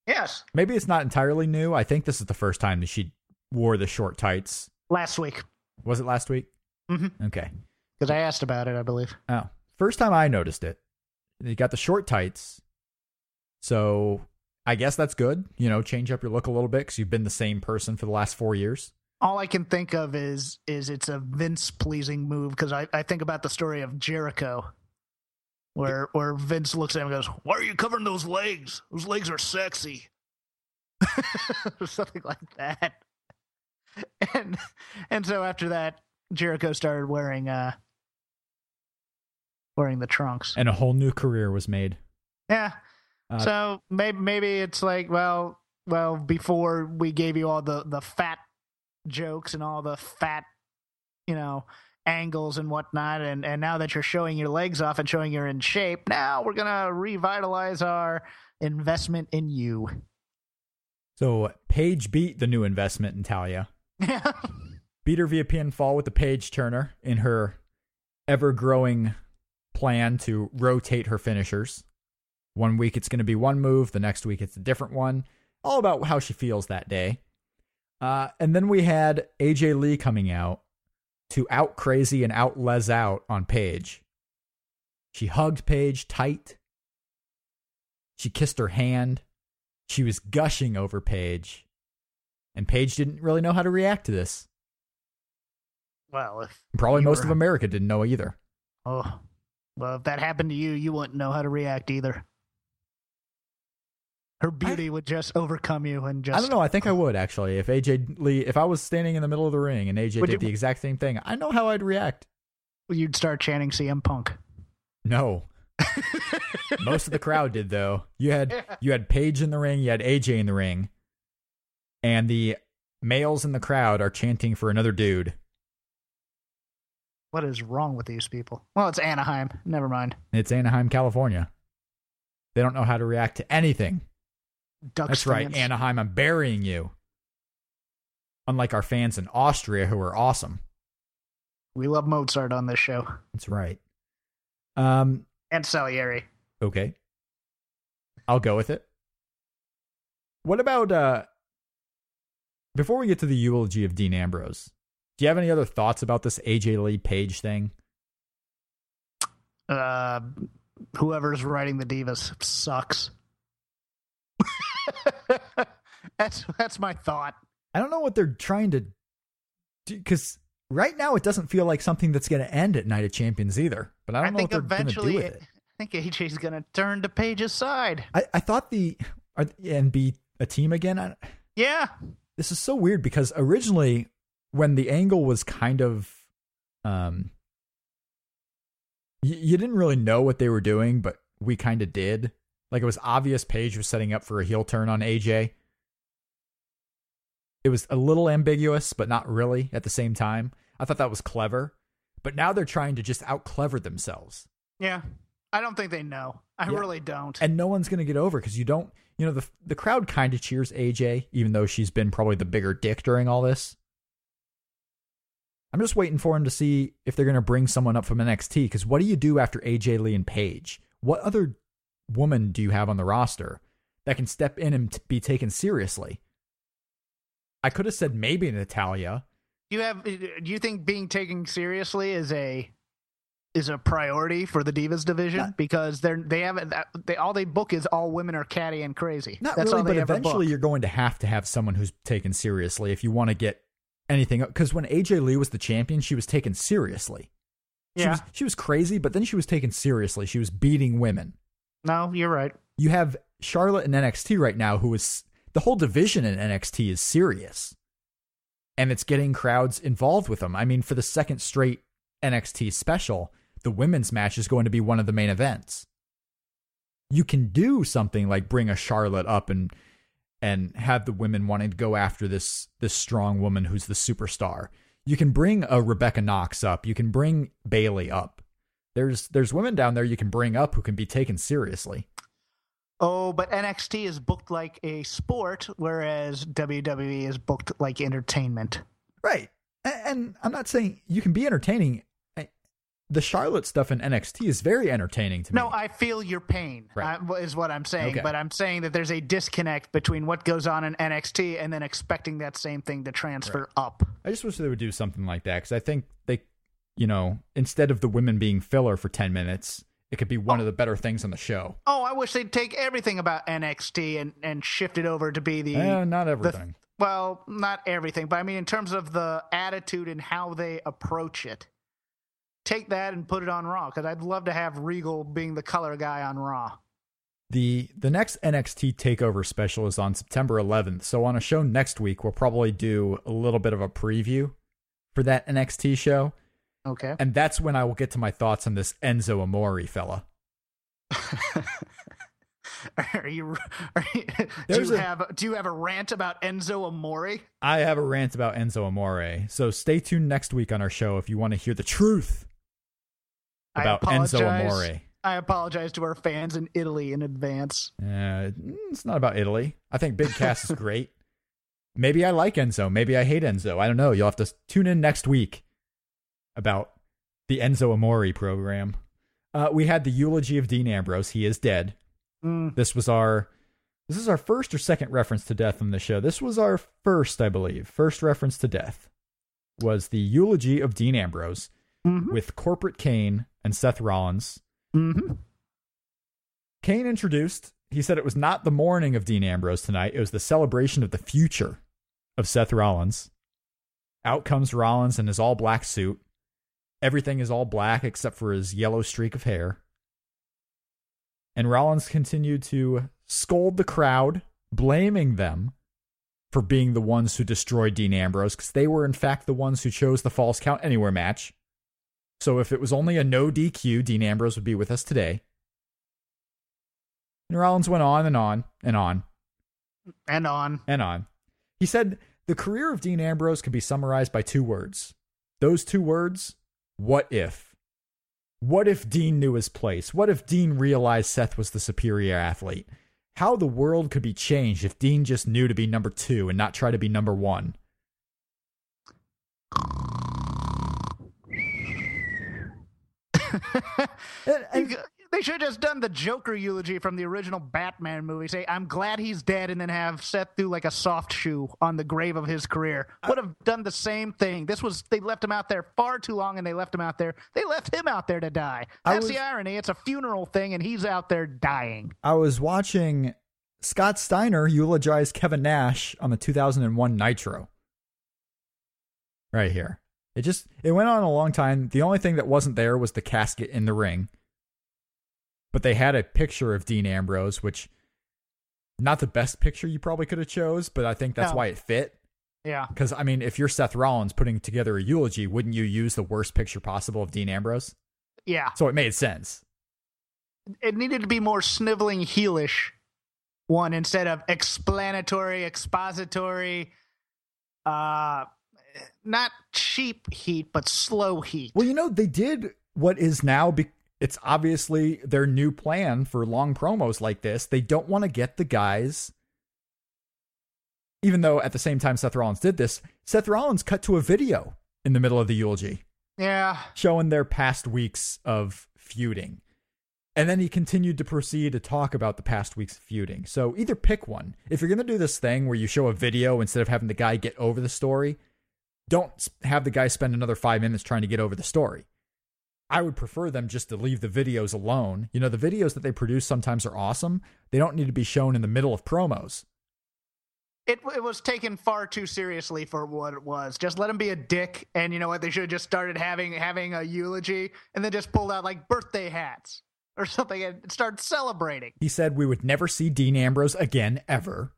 Yes, Maybe it's not entirely new. I think this is the first time that she wore the short tights. last week Was it last week? Mhm. Okay. because I asked about it. I believe. Oh, first time I noticed it. You got the short tights. So I guess that's good. You know, change up your look a little bit because you've been the same person for the last four years. All I can think of is is it's a Vince pleasing move because I, I think about the story of Jericho, where where Vince looks at him and goes, "Why are you covering those legs? Those legs are sexy," something like that. And and so after that, Jericho started wearing uh wearing the trunks. And a whole new career was made. Yeah. Uh, so maybe maybe it's like well well before we gave you all the the fat jokes and all the fat you know angles and whatnot and and now that you're showing your legs off and showing you're in shape now we're gonna revitalize our investment in you So Paige beat the new investment in Talia. Beat her via pinfall with the Paige Turner in her ever growing plan to rotate her finishers. One week it's going to be one move, the next week it's a different one. All about how she feels that day. Uh, and then we had AJ Lee coming out to out crazy and out les out on Paige. She hugged Paige tight. She kissed her hand. She was gushing over Paige. And Paige didn't really know how to react to this. well if Probably most were- of America didn't know either. oh well if that happened to you you wouldn't know how to react either her beauty would just overcome you and just I don't know. I think I would actually. If AJ Lee, if I was standing in the middle of the ring and AJ did you- the exact same thing, I know how I'd react. you'd start chanting CM Punk No. Most of the crowd did though. You had you had Paige in the ring, you had AJ in the ring, and the males in the crowd are chanting for another dude. What is wrong with these people? Well, it's Anaheim. Never mind. It's Anaheim, California. They don't know how to react to anything. Ducks That's right. Anaheim, I'm burying you. Unlike our fans in Austria who are awesome. We love Mozart on this show. That's right. Um, And Salieri. okay. I'll go with it. What about uh before we get to the eulogy of Dean Ambrose, do you have any other thoughts about this AJ Lee Paige thing? Uh, whoever's writing the divas sucks. that's that's my thought. I don't know what they're trying to do because right now it doesn't feel like something that's going to end at Night of Champions either. But I don't know think what they're going to do with it. I think AJ's gonna turn to Paige's side. I, I thought the are, and be a team again. I, Yeah, this is so weird because originally when the angle was kind of um y- you didn't really know what they were doing but we kind of did like it was obvious Paige was setting up for a heel turn on AJ it was a little ambiguous but not really at the same time I thought that was clever but now they're trying to just out clever themselves yeah. I don't think they know. I Yeah. really don't. and no one's going to get over because you don't you know the the crowd kind of cheers AJ even though she's been probably the bigger dick during all this. I'm just waiting for him to see if they're going to bring someone up from NXT because what do you do after AJ Lee and Paige? What other woman do you have on the roster that can step in and t- be taken seriously? I could have said maybe Natalya. You have? Do you think being taken seriously is a is a priority for the divas division Not- because they're they haven't they all they book is all women are catty and crazy. Not That's really, all but eventually book. you're going to have to have someone who's taken seriously if you want to get anything. Because when AJ Lee was the champion, she was taken seriously. She Yeah. was she was crazy, but then she was taken seriously. She was beating women. No, you're right. You have Charlotte in NXT right now, who is the whole division in NXT is serious, and it's getting crowds involved with them. I mean, for the second straight NXT special, the women's match is going to be one of the main events. You can do something like bring a Charlotte up and and have the women wanting to go after this this strong woman who's the superstar. You can bring a Rebecca Knox up. You can bring Bayley up. There's there's women down there you can bring up who can be taken seriously. Oh, but NXT is booked like a sport, whereas WWE is booked like entertainment. Right. And I'm not saying you can be entertaining. The Charlotte stuff in NXT is very entertaining to me. No, I feel your pain. Right. I- is what I'm saying. Okay. But I'm saying that there's a disconnect between what goes on in NXT and then expecting that same thing to transfer up. I just wish they would do something like that because I think they, you know, instead of the women being filler for 10 minutes, it could be one of the better things on the show. Oh, I wish they'd take everything about NXT and, and shift it over to be the Eh, not the- everything. well, not everything, but I mean in terms of the attitude and how they approach it. Take that and put it on Raw because I'd love to have Regal being the color guy on Raw. The the next NXT takeover special is on September 11th. So on a show next week, we'll probably do a little bit of a preview for that NXT show, Okay. and that's when I will get to my thoughts on this Enzo Amore fella. are you? Are you do you a- have do you have a rant about Enzo Amore? I have a rant about Enzo Amore. So stay tuned next week on our show if you want to hear the truth about Enzo. Amore. I apologize to our fans in Italy in advance. Uh, it's not about Italy. I think Big Cass is great. Maybe I like Enzo. Maybe I hate Enzo. I don't know. You'll have to tune in next week about the Enzo Amore program. Uh, we had the eulogy of Dean Ambrose. He is dead. Mm, This was our this is our first or second reference to death on the show. This was our first, I believe. First reference to death was the eulogy of Dean Ambrose mhm, with Corporate Kane and Seth Rollins. mhm. Kane introduced, he said it was not the mourning of Dean Ambrose tonight, it was the celebration of the future of Seth Rollins. Out comes Rollins in his all black suit. Everything is all black except for his yellow streak of hair. And Rollins continued to scold the crowd, blaming them for being the ones who destroyed Dean Ambrose because they were, in fact, the ones who chose the false Count Anywhere match. So if it was only a no DQ, Dean Ambrose would be with us today. And Rollins went on and on and on And on. and on. He said the career of Dean Ambrose could be summarized by two words. Those two words, what if? What if Dean knew his place? What if Dean realized Seth was the superior athlete? How the world could be changed if Dean just knew to be number two and not try to be number one. And- You- they should have just done the Joker eulogy from the original Batman movie. Say, I'm glad he's dead, and then have Seth do like a soft shoe on the grave of his career. Would have done the same thing. This was, they left him out there far too long, and they left him out there. They left him out there to die. That's was- the irony. It's a funeral thing, and he's out there dying. I was watching Scott Steiner eulogize Kevin Nash on the 2001 Nitro. Right here. It just it went on a long time. The only thing that wasn't there was the casket in the ring. But they had a picture of Dean Ambrose, which not the best picture you probably could have chose, but I think that's No. why it fit. Yeah. Because I mean, if you're Seth Rollins putting together a eulogy, wouldn't you use the worst picture possible of Dean Ambrose? Yeah. So it made sense. It needed to be more sniveling, heelish one instead of explanatory, expository, uh, not cheap heat, but slow heat. Well, you know, they did what is now be- it's obviously their new plan for long promos like this. They don't want to get the guys even though at the same time Seth Rollins did this, Seth Rollins cut to a video in the middle of the eulogy Yeah. showing their past weeks of feuding. And then he continued to proceed to talk about the past weeks feuding. So either pick one. If you're going to do this thing where you show a video instead of having the guy get over the story, don't have the guy spend another five minutes trying to get over the story. I would prefer them just to leave the videos alone. You know, the videos that they produce sometimes are awesome. They don't need to be shown in the middle of promos. It, it was taken far too seriously for what it was. Just let him be a dick, and you know what? They should have just started having having a eulogy, and then just pulled out like birthday hats or something and started celebrating. He said we would never see Dean Ambrose again, ever.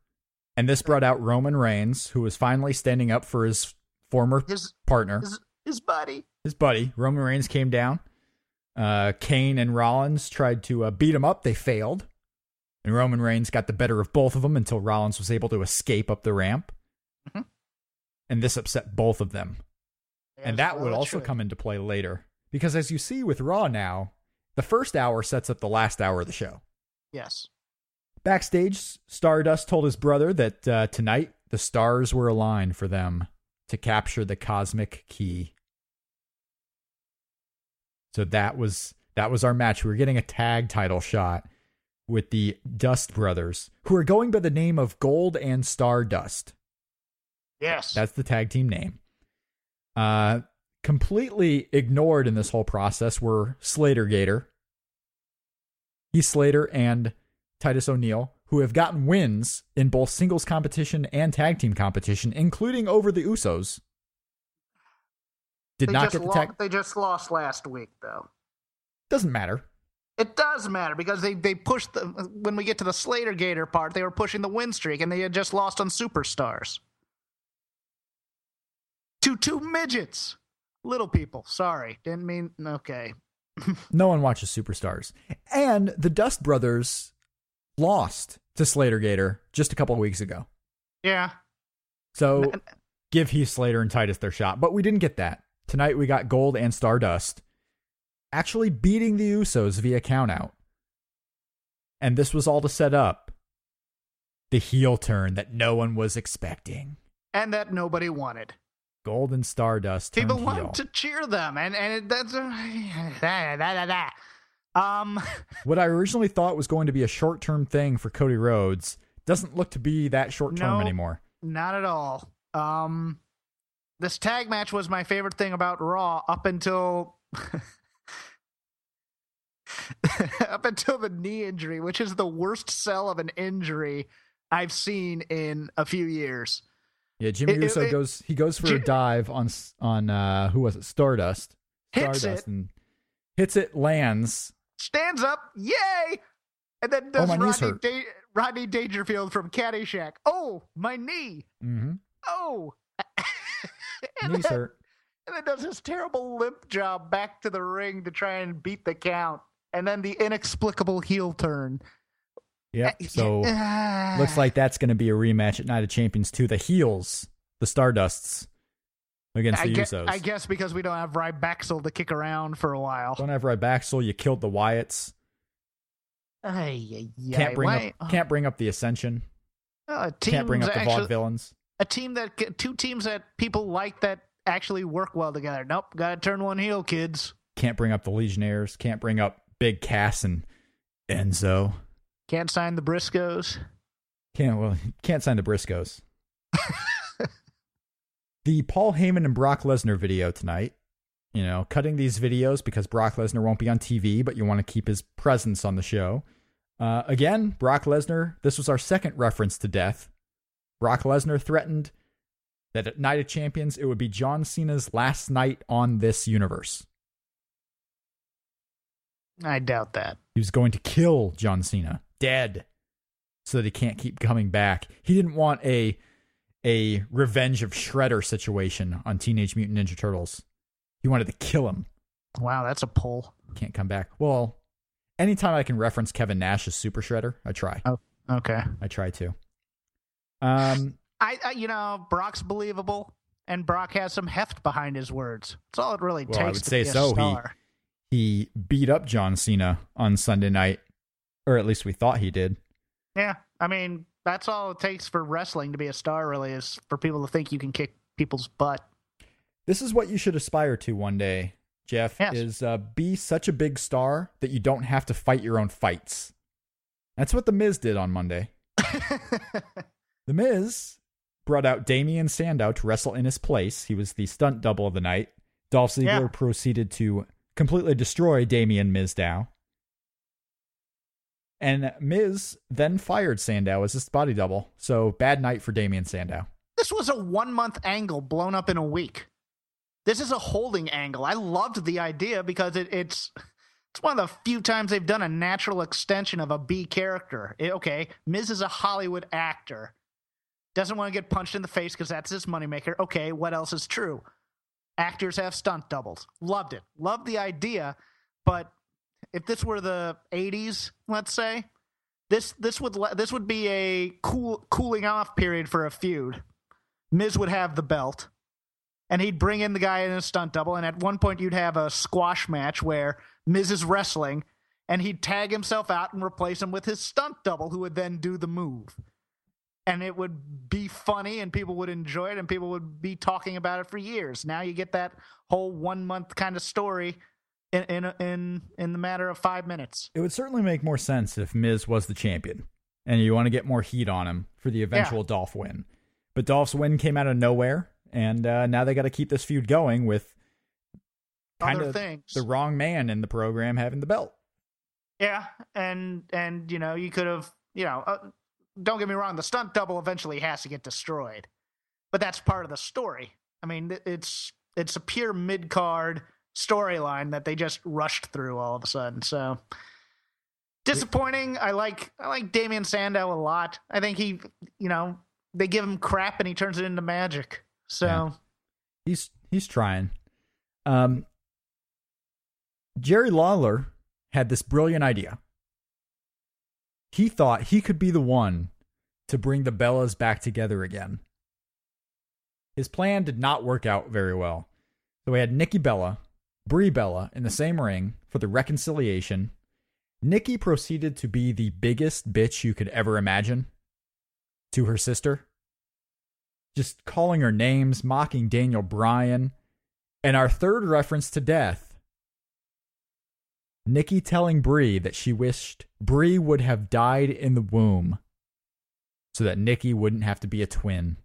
And this brought out Roman Reigns, who was finally standing up for his former His partner, his, his buddy. his buddy. Roman Reigns came down. Uh, Kane and Rollins tried to uh, beat him up. They failed. And Roman Reigns got the better of both of them until Rollins was able to escape up the ramp. Mhm. And this upset both of them. and that would also come into play later. Because as you see with Raw now, the first hour sets up the last hour of the show. Yes. Backstage, Stardust told his brother that uh, tonight the stars were aligned for them to capture the cosmic key. So that was that was our match. We were getting a tag title shot with the Dust Brothers, who are going by the name of Gold and Stardust. Yes. That's the tag team name. Uh, completely ignored in this whole process were Slater Gator, Heath Slater, and Titus O'Neil, who have gotten wins in both singles competition and tag team competition, including over the Usos. Did they not get the tag. They just lost last week, though. Doesn't matter. It does matter because they they pushed the when we get to the Slater Gator part, they were pushing the win streak, and they had just lost on Superstars. To two midgets, little people. Sorry, didn't mean. Okay, No one watches Superstars. And the Dust Brothers lost to Slater Gator just a couple of weeks ago. yeah. So give Heath Slater and Titus their shot. But we didn't get that. Tonight we got Gold and Stardust actually beating the Usos via countout. And this was all to set up the heel turn that no one was expecting. and that nobody wanted. Gold and Stardust People wanted to cheer them, and and it, that's uh, da, da. Um. What I originally thought was going to be a short term thing for Cody Rhodes doesn't look to be that short term No. anymore. Not at all. Um, this tag match was my favorite thing about Raw up until up until the knee injury, which is the worst sell of an injury I've seen in a few years. Yeah, Jimmy It- Uso it- goes he goes for a dive on s- on uh who was it? Stardust. Stardust Hits it. and hits it, lands, Stands up, yay! And then Oh, does knee's Rodney, da- Rodney Dangerfield from Caddyshack. Oh, my knee. Mm-hmm. Oh. and, Knees then, hurt. and then does does his terrible limp job back to the ring to try and beat the count, and then the inexplicable heel turn. Yep. Uh, So looks like that's going to be a rematch at Night of Champions 2. The heels, the Stardusts, against I the guess, Usos. I guess because we don't have Rybaxel to kick around for a while. Don't have Rybaxel. You killed the Wyatts. Ay, ay, ay, Can't bring why- up. Can't bring up the Ascension. Uh, Can't bring up the actually- Vaudevillains. a team that two teams that people like that actually work well together. Nope, got to turn one heel, kids. Can't bring up the Legionnaires. Can't bring up Big Cass and Enzo. Can't sign the Briscoes. Can't well. Can't sign the Briscoes. the Paul Heyman and Brock Lesnar video tonight. You know, cutting these videos because Brock Lesnar won't be on TV, but you want to keep his presence on the show. Uh, again, Brock Lesnar. This was our second reference to death. Brock Lesnar threatened that at Night of Champions it would be John Cena's last night on this universe. I doubt that. He was going to kill John Cena dead so that he can't keep coming back. He didn't want a a revenge of Shredder situation on Teenage Mutant Ninja Turtles. He wanted to kill him. Wow, that's a pull. Can't come back. Well, anytime I can reference Kevin Nash as Super Shredder, I try. Oh, okay. I try to. Um, I, I, you know, Brock's believable, and Brock has some heft behind his words. That's all it really Well, I takes would to say so. He- he beat up John Cena on Sunday night, or at least we thought he did. Yeah, I mean, that's all it takes for wrestling to be a star. Really, is for people to think you can kick people's butt. This is what you should aspire to one day, Jeff. Yes. Is uh, be such a big star that you don't have to fight your own fights. That's what the Miz did on Monday. The Miz brought out Damien Sandow to wrestle in his place. He was the stunt double of the night. Dolph Ziggler Yeah. proceeded to completely destroy Damien Mizdow. And Miz then fired Sandow as his body double. So bad night for Damien Sandow. This was a one month angle blown up in a week. This is a holding angle. I loved the idea because it, it's it's one of the few times they've done a natural extension of a B character. It- okay, Miz is a Hollywood actor. Doesn't want to get punched in the face because that's his moneymaker. Okay, what else is true? Actors have stunt doubles. Loved it. Loved the idea, but if this were the 80s, let's say, this this would this would be a cool cooling off period for a feud. Miz would have the belt, and he'd bring in the guy in a stunt double, and at one point you'd have a squash match where Miz is wrestling, and he'd tag himself out and replace him with his stunt double, who would then do the move. And it would be funny, and people would enjoy it, and people would be talking about it for years. Now you get that whole one month kind of story in in in in the matter of five minutes. It would certainly make more sense if Miz was the champion and you want to get more heat on him for the eventual Dolph win. But Dolph's win came out of nowhere, and uh, now they got to keep this feud going with kind Other of things. the wrong man in the program having the belt. Yeah, and and you know you could have you know uh, don't get me wrong, the stunt double eventually has to get destroyed, but that's part of the story. I mean, it's it's a pure mid card storyline that they just rushed through all of a sudden. So disappointing. I like I like Damien Sandow a lot. I think he you know they give him crap and he turns it into magic. So Yeah. He's he's trying. Um, Jerry Lawler had this brilliant idea. He thought he could be the one to bring the Bellas back together again. His plan did not work out very well. So we had Nikki Bella, Brie Bella in the same ring for the reconciliation. Nikki proceeded to be the biggest bitch you could ever imagine to her sister just calling her names, mocking Daniel Bryan. And our third reference to death Nikki telling Brie that she wished Brie would have died in the womb so that Nikki wouldn't have to be a twin.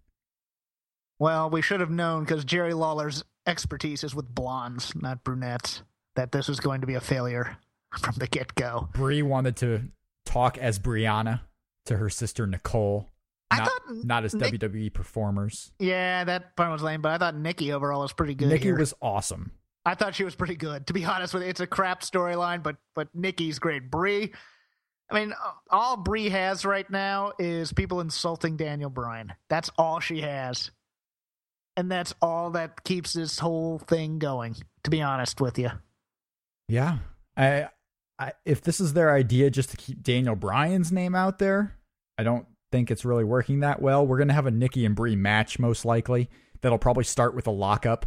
Well, we should have known because Jerry Lawler's expertise is with blondes, not brunettes. That this was going to be a failure from the get go. Brie wanted to talk as Brianna to her sister Nicole, I not, thought not as Nick- WWE performers. Yeah, that part was lame, but I thought Nikki overall was pretty good. Nikki here. was awesome. I thought she was pretty good. To be honest with you, it's a crap storyline, but but Nikki's great. Brie, I mean, all Brie has right now is people insulting Daniel Bryan. That's all she has. And that's all that keeps this whole thing going. To be honest with you, Yeah. I, I if this is their idea just to keep Daniel Bryan's name out there, I don't think it's really working that well. We're gonna have a Nikki and Brie match most likely. That'll probably start with a lockup.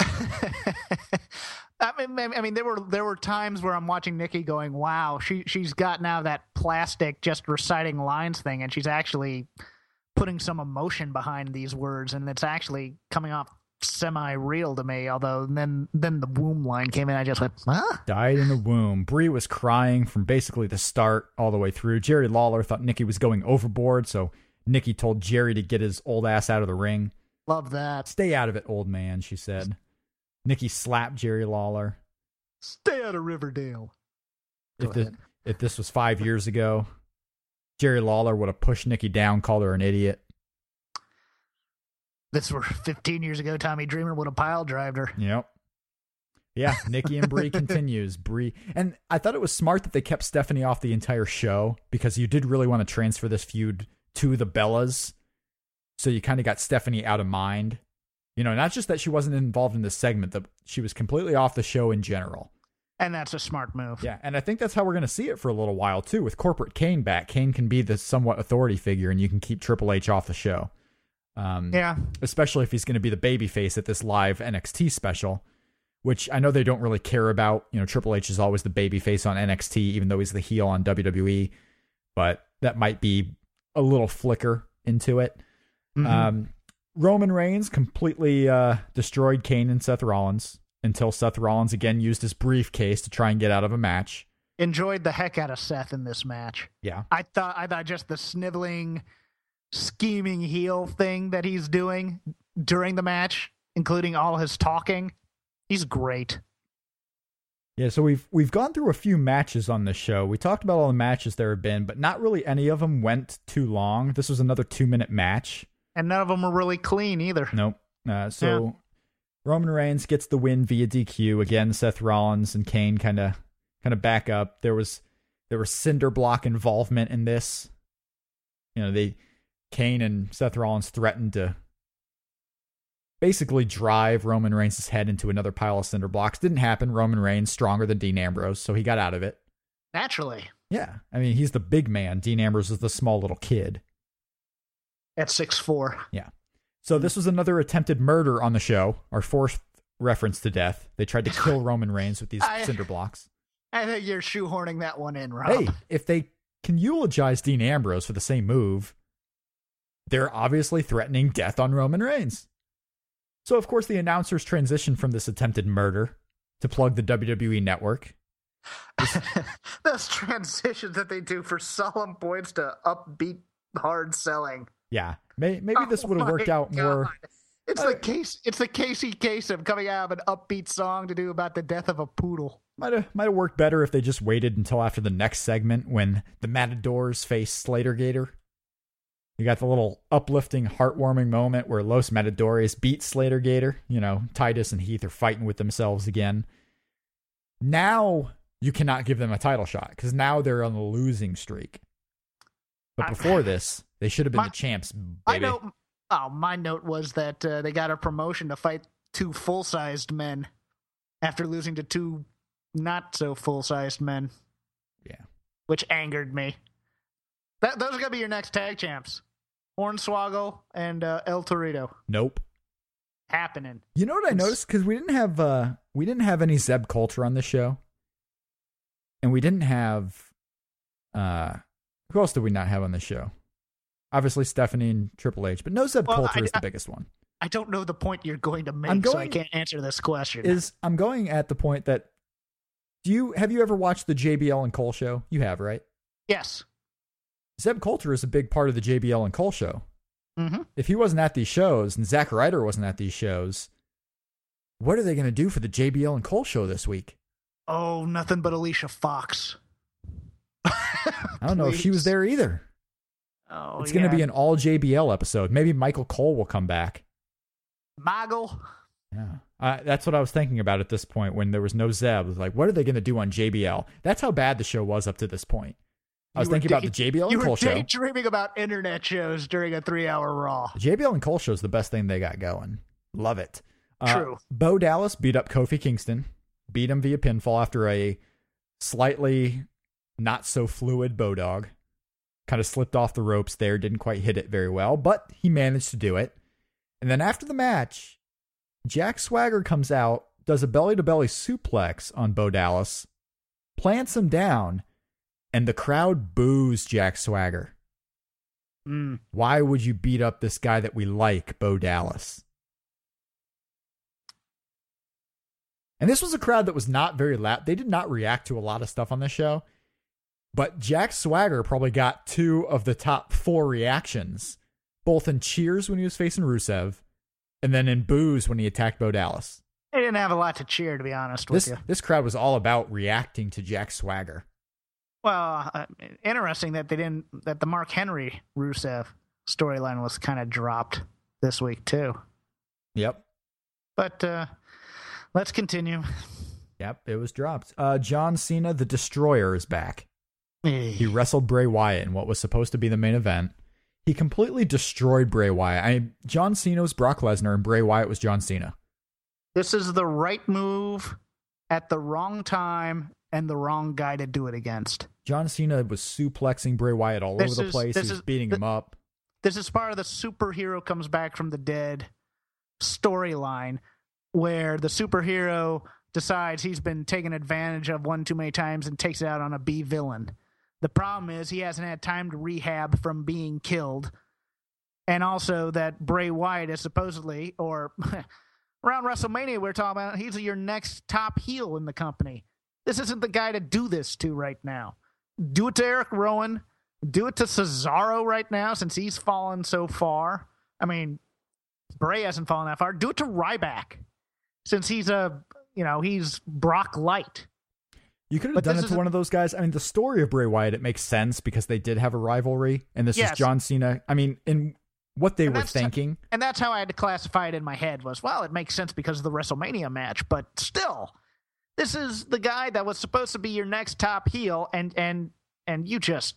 I mean, I mean, there were there were times where I'm watching Nikki going, "Wow, she she's out of that plastic just reciting lines thing, and she's actually putting some emotion behind these words, and it's actually coming off semi real to me." Although then then the womb line came in, I just went, "Huh." Died in the womb. Brie was crying from basically the start all the way through. Jerry Lawler thought Nikki was going overboard, so Nikki told Jerry to get his old ass out of the ring. Love that. Stay out of it, old man, she said. Nikki slapped Jerry Lawler. Stay out of Riverdale. Go If this, if this was five years ago, Jerry Lawler would have pushed Nikki down, called her an idiot. This were 15 years ago. Tommy Dreamer would have pile drived her. Yep. Yeah, Nikki and Brie continues. Brie and I thought it was smart that they kept Stephanie off the entire show because you did really want to transfer this feud to the Bellas. So you kind of got Stephanie out of mind. You know, not just that she wasn't involved in this segment, that she was completely off the show in general. And that's a smart move. Yeah, and I think that's how we're going to see it for a little while too. With corporate Kane back, Kane can be the somewhat authority figure, and you can keep Triple H off the show. Um, Yeah. especially if he's going to be the babyface at this live NXT special, which I know they don't really care about. You know, Triple H is always the babyface on NXT, even though he's the heel on WWE. But that might be a little flicker into it. Mhm. Um, Roman Reigns completely uh, destroyed Kane and Seth Rollins until Seth Rollins again used his briefcase to try and get out of a match. Enjoyed the heck out of Seth in this match. Yeah. I thought I thought just the sniveling, scheming heel thing that he's doing during the match, including all his talking, he's great. Yeah, so we've we've gone through a few matches on this show. We talked about all the matches there have been, but not really any of them went too long. This was another two minute match. And none of them were really clean either. Nope. Uh, so Roman Reigns gets the win via DQ again. Seth Rollins and Kane kind of kind of back up. There was there was cinder block involvement in this. You know, they Kane and Seth Rollins threatened to basically drive Roman Reigns' head into another pile of cinder blocks. Didn't happen. Roman Reigns stronger than Dean Ambrose, so he got out of it. Naturally, Yeah, I mean he's the big man. Dean Ambrose is the small little kid. at six four. So this was another attempted murder on the show, our fourth reference to death. They tried to kill Roman Reigns with these I- cinder blocks. I think you're shoehorning that one in, Rob. Hey, if they can eulogize Dean Ambrose for the same move, they're obviously threatening death on Roman Reigns. So of course the announcers transitioned from this attempted murder to plug the WWE network. Those transitions that they do for solemn points to upbeat hard selling. Yeah, may, maybe this Oh would have worked out more. It's Uh, the case. It's the Casey Kasem coming out of an upbeat song to do about the death of a poodle. Might have might have worked better if they just waited until after the next segment when the Matadors face Slater Gator. You got the little uplifting, heartwarming moment where Los Matadores beat Slater Gator. You know, Titus and Heath are fighting with themselves again. Now you cannot give them a title shot because now they're on a losing streak. But before this, they should have been My- the champs. I know. Oh, my note was that uh, they got a promotion to fight two full-sized men after losing to two not so full-sized men, Yeah. which angered me. That those are gonna be your next tag champs, Hornswoggle and uh, El Torito. Nope. Happening. You know what I noticed? Because we didn't have uh we didn't have any Zeb Colter on the show, and we didn't have uh who else did we not have on the show? Obviously Stephanie and Triple H, but no Zeb Well, Colter I- is the I- biggest one. I don't know the point you're going to make, I'm so I going- can't answer this question. Is I'm going at the point that do you have you ever watched the JBL and Cole show? You have, right? yes. Zeb Colter is a big part of the JBL and Cole show. Mm-hmm. If he wasn't at these shows and Zack Ryder wasn't at these shows, what are they going to do for the JBL and Cole show this week? Oh, nothing but Alicia Fox. I don't know if she was there either. Oh, it's going to yeah. be an all JBL episode. Maybe Michael Cole will come back. Moggle. Yeah. Uh, that's what I was thinking about at this point when there was no Zeb. Was like, what are they going to do on JBL? That's how bad the show was up to this point. I was You were thinking about the JBL You and were Cole show. daydreaming about internet shows during a three-hour Raw. The JBL and Cole show is the best thing they got going. Love it. Uh, True. Bo Dallas beat up Kofi Kingston, beat him via pinfall after a slightly not so fluid Bo Dog. Kind of slipped off the ropes there, didn't quite hit it very well, but he managed to do it. And then after the match, Jack Swagger comes out, does a belly to belly suplex on Bo Dallas, plants him down, and the crowd boos Jack Swagger. Mm. Why would you beat up this guy that we like, Bo Dallas? And this was a crowd that was not very loud. They did not react to a lot of stuff on this show. But Jack Swagger probably got two of the top four reactions, both in cheers when he was facing Rusev, and then in boos when he attacked Bo Dallas. They didn't have a lot to cheer, to be honest with This you. this crowd was all about reacting to Jack Swagger. Well, uh, interesting that they didn't that the Mark Henry Rusev storyline was kind of dropped this week too. Yep. But uh, let's continue. Yep, it was dropped. Uh, John Cena, the Destroyer, is back. He eh. wrestled Bray Wyatt in what was supposed to be the main event. He completely destroyed Bray Wyatt. I mean, John Cena was Brock Lesnar and Bray Wyatt was John Cena. This is the right move at the wrong time and the wrong guy to do it against. John Cena was suplexing Bray Wyatt all This over the is- place. He was is- beating th- him up. This is part of the superhero comes back from the dead storyline where the superhero decides he's been taken advantage of one too many times and takes it out on a B villain. The problem is he hasn't had time to rehab from being killed. And also that Bray Wyatt is supposedly, or around WrestleMania, we're talking about he's your next top heel in the company. This isn't the guy to do this to right now. Do it to Eric Rowan. Do it to Cesaro right now since he's fallen so far. I mean, Bray hasn't fallen that far. Do it to Ryback since he's a, you know, he's Brock Light. You could have But done it to one of those guys. I mean, the story of Bray Wyatt, it makes sense because they did have a rivalry, and this Yes. is John Cena. I mean, in what they And were thinking. And that's how I had to classify it in my head was, well, it makes sense because of the WrestleMania match, but still, this is the guy that was supposed to be your next top heel, and and and you just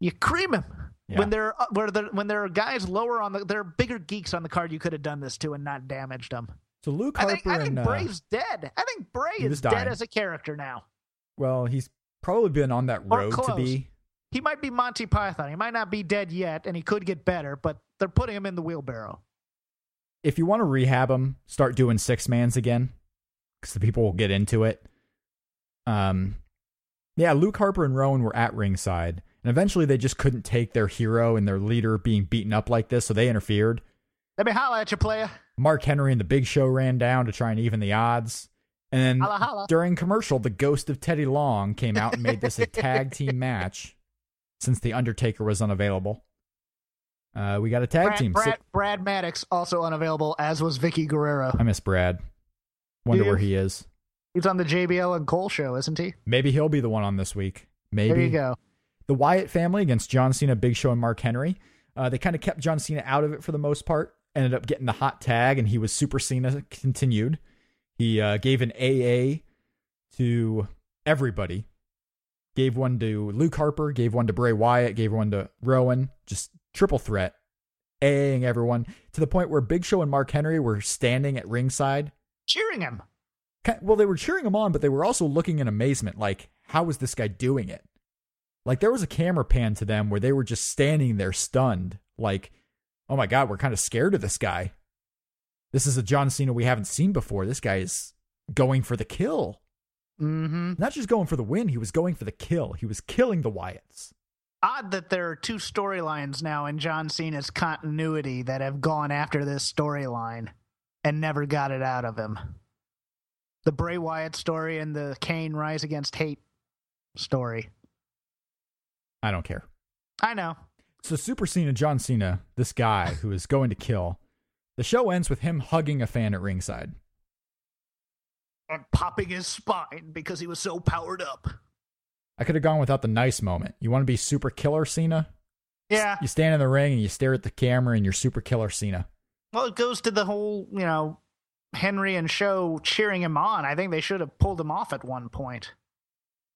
you cream him Yeah. when there where there when there are guys lower on the there are bigger geeks on the card you could have done this to and not damaged them. So Luke I Harper think I think and uh, Bray's dead. I think Bray is dead as a character now. well, he's probably been on that road to be. He might be Monty Python. He might not be dead yet, and he could get better, but they're putting him in the wheelbarrow. If you want to rehab him, start doing six mans again, because the people will get into it. Um, yeah, Luke Harper and Rowan were at ringside, and eventually they just couldn't take their hero and their leader being beaten up like this, so they interfered. Let me holla at you, player. Mark Henry and the Big Show ran down to try and even the odds. And then Holla, holla. during commercial, the ghost of Teddy Long came out and made this a tag team match since The Undertaker was unavailable. Uh, we got a tag Brad, team. Brad, Brad Maddox also unavailable, as was Vickie Guerrero. I miss Brad. Wonder you? where he is. He's on the JBL and Cole show, isn't he? Maybe he'll be the one on this week. Maybe. There you go. The Wyatt family against John Cena, Big Show, and Mark Henry. Uh, they kind of kept John Cena out of it for the most part. Ended up getting the hot tag, and he was Super Cena continued. He uh, gave an AA to everybody. Gave one to Luke Harper, gave one to Bray Wyatt, gave one to Rowan. Just triple threat, AAing everyone to the point where Big Show and Mark Henry were standing at ringside. Cheering him. Well, they were cheering him on, but they were also looking in amazement, like, how is this guy doing it? Like, there was a camera pan to them where they were just standing there stunned, like, oh my God, we're kind of scared of this guy. This is a John Cena we haven't seen before. This guy is going for the kill. Mm-hmm. Not just going for the win, he was going for the kill. He was killing the Wyatts. Odd that there are two storylines now in John Cena's continuity that have gone after this storyline and never got it out of him. The Bray Wyatt story and the Kane Rise Against Hate story. I don't care. I know. So, Super Cena, John Cena, this guy who is going to kill, the show ends with him hugging a fan at ringside. And popping his spine because he was so powered up. I could have gone without the nice moment. You want to be super killer Cena? Yeah. You stand in the ring and you stare at the camera and you're super killer Cena. Well, it goes to the whole, you know, Henry and Show cheering him on. I think they should have pulled him off at one point.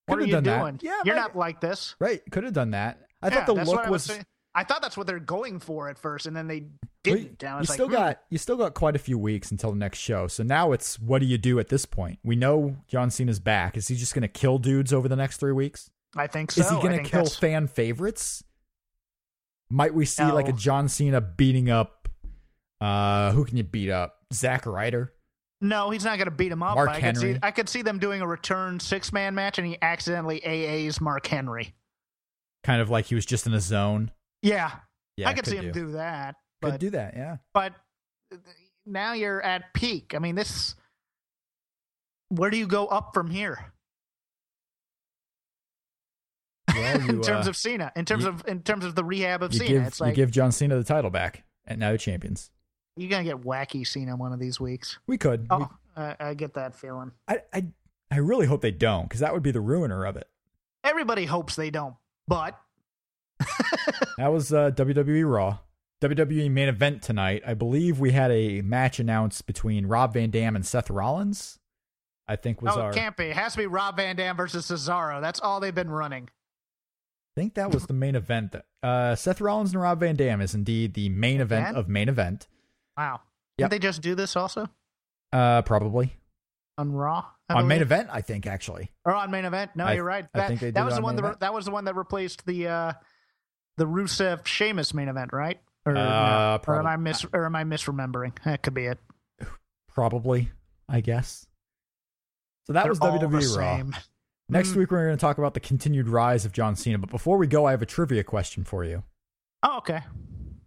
What Could've are you done that. doing? Yeah, You're right. not like this. Right, could have done that. I Yeah, thought the look what I was. I thought that's what they're going for at first, and then they didn't. you And I you was like, still hmm. got you still got quite a few weeks until the next show. So now it's what do you do at this point? We know John Cena's back. Is he just going to kill dudes over the next three weeks? I think so. Is he going to kill that's- fan favorites? Might we see like a John Cena beating up? Uh, who can you beat up? Zack Ryder. No, he's not going to beat him up. Mark I could, see, Henry. I could see them doing a return six man match, and he accidentally AA's Mark Henry. Kind of like he was just in a zone. Yeah, Yeah, I could see him do that. Could But do that. Yeah. but now you're at peak. I mean, this. Where do you go up from here Well, you, in terms uh, of Cena? In terms you- of in terms of the rehab of Cena, give it's like you give John Cena the title back, and now you're champions. you're gonna get wacky Cena one of these weeks. We could. We- Oh, I, I get that feeling. I, I I really hope they don't, because that would be the ruiner of it. Everybody hopes they don't, but That was uh, WWE Raw. WWE main event tonight. I believe we had a match announced between Rob Van Dam and Seth Rollins. I think was no, our. it can't be. It has to be Rob Van Dam versus Cesaro. That's all they've been running. I think that was the main event. Uh, Seth Rollins and Rob Van Dam is indeed the main event of main event. Wow. Yep. Did they just do this also Uh, probably on Raw? I on main event. I think actually. or on main event? No, I- you're right. I That, think they that was the on one that event. that was the one that replaced the uh, the Rusev Sheamus main event, right? Or, Uh, no? or am I mis or am I misremembering? That could be it. Probably, I guess. So that They're was WWE Raw. same. Next Mm. week we're going to talk about the continued rise of John Cena. But before we go, I have a trivia question for you. Oh, okay.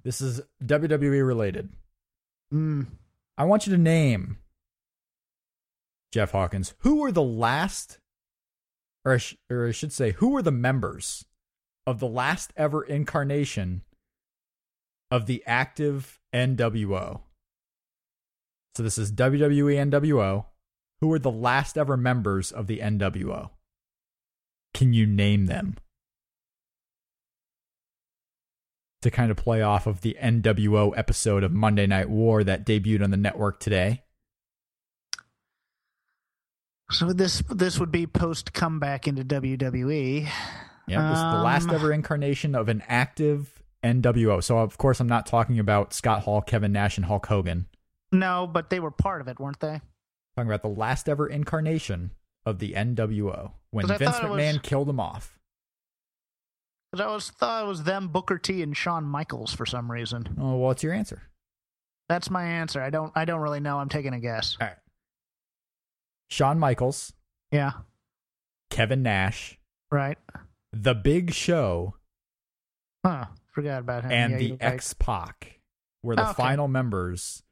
This is WWE related. Mm. I want you to name Jeff Hawkins. Who were the last, or I, sh- or I should say, who were the members of the last ever incarnation of the active NWO? So this is WWE NWO. Who were the last ever members of the NWO? Can you name them? To kind of play off of the NWO episode of Monday Night War that debuted on the network today. So this this would be post comeback into WWE. Yeah, this is the last Um, ever incarnation of an active NWO. So, of course, I'm not talking about Scott Hall, Kevin Nash, and Hulk Hogan. No, but they were part of it, weren't they? talking about the last ever incarnation of the NWO when 'Cause I Vince thought it McMahon was- killed him off. 'Cause I was thought it was them, Booker T, and Shawn Michaels for some reason. Oh, well, what's your answer? That's my answer. I don't I don't really know. I'm taking a guess. All right. Shawn Michaels, Yeah. Kevin Nash, Right. The Big Show, Huh. Forgot about him. and Yeah, the. X Pac were the Oh, okay. final members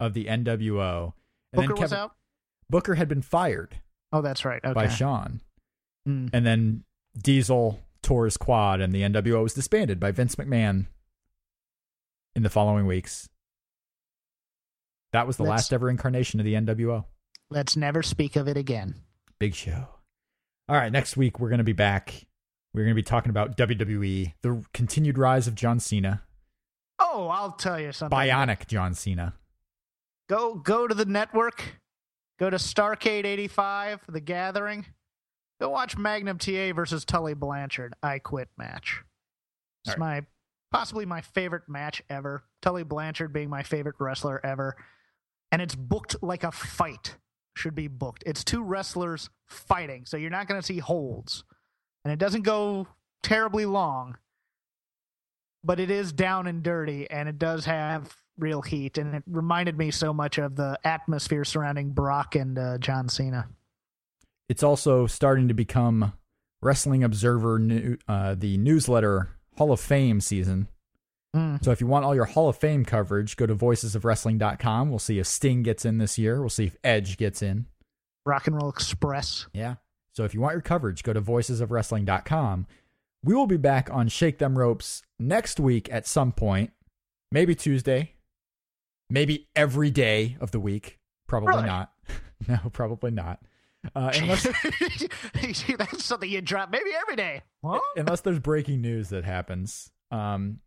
of the NWO. And Booker then was out. Booker had been fired Oh, that's right. Okay. by Shawn. Mm. And then Diesel tore his quad, and the NWO was disbanded by Vince McMahon in the following weeks. That was the Let's- last ever incarnation of the NWO. Let's never speak of it again. Big show. All right, next week we're going to be back. We're going to be talking about WWE, the continued rise of John Cena, Oh, I'll tell you something. bionic John Cena. Go go to the network. Go to Starcade 85, The Gathering. Go watch Magnum TA versus Tully Blanchard. I quit match. It's All my possibly my favorite match ever. Tully Blanchard being my favorite wrestler ever. And it's booked like a fight should be booked. It's two wrestlers fighting, so you're not going to see holds. And it doesn't go terribly long. But it is down and dirty and it does have real heat and it reminded me so much of the atmosphere surrounding Brock and uh, John Cena. It's also starting to become Wrestling Observer, new, uh, the newsletter Hall of Fame season. Mm. So if you want all your Hall of Fame coverage, go to voicesofwrestling.com. We'll see if Sting gets in this year. We'll see if Edge gets in. Rock and Roll Express. Yeah. So if you want your coverage, go to voicesofwrestling.com. We will be back on Shake Them Ropes next week at some point. Maybe Tuesday. Maybe every day of the week. Probably Really? not. no, probably not. Uh, unless That's something you drop maybe every day. Huh? unless there's breaking news that happens. Um,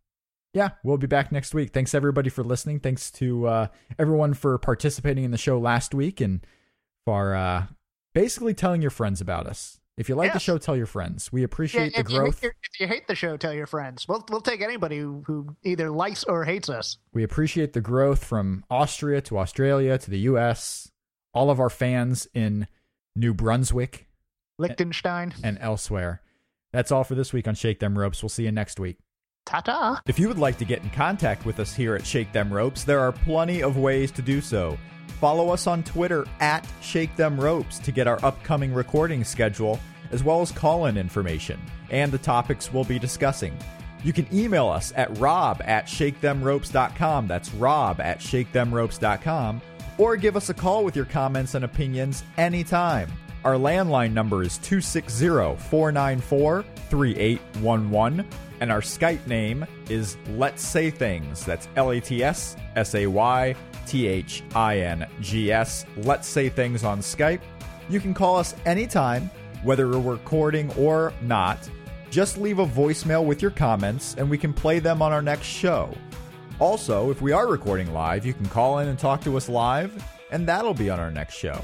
yeah, we'll be back next week. Thanks everybody for listening. Thanks to uh, everyone for participating in the show last week and for uh, basically telling your friends about us. If you like the show, tell your friends. We appreciate Yeah, the if, you growth. your, if you hate the show, tell your friends. We'll we'll take anybody who, who either likes or hates us. We appreciate the growth from Austria to Australia to the US, all of our fans in New Brunswick Liechtenstein. and elsewhere. That's all for this week on Shake Them Ropes. We'll see you next week. Ta ta. If you would like to get in contact with us here at Shake Them Ropes, there are plenty of ways to do so. Follow us on Twitter at Shake Them Ropes to get our upcoming recording schedule, as well as call in information and the topics we'll be discussing. You can email us at rob at shakethemropes.com. That's rob at shakethemropes.com. Or give us a call with your comments and opinions anytime. Our landline number is 260 494 3811, and our Skype name is Let's Say Things. That's L A T S S A Y T H I N G S. Let's Say Things on Skype. You can call us anytime, whether we're recording or not. Just leave a voicemail with your comments, and we can play them on our next show. Also, if we are recording live, you can call in and talk to us live, and that'll be on our next show.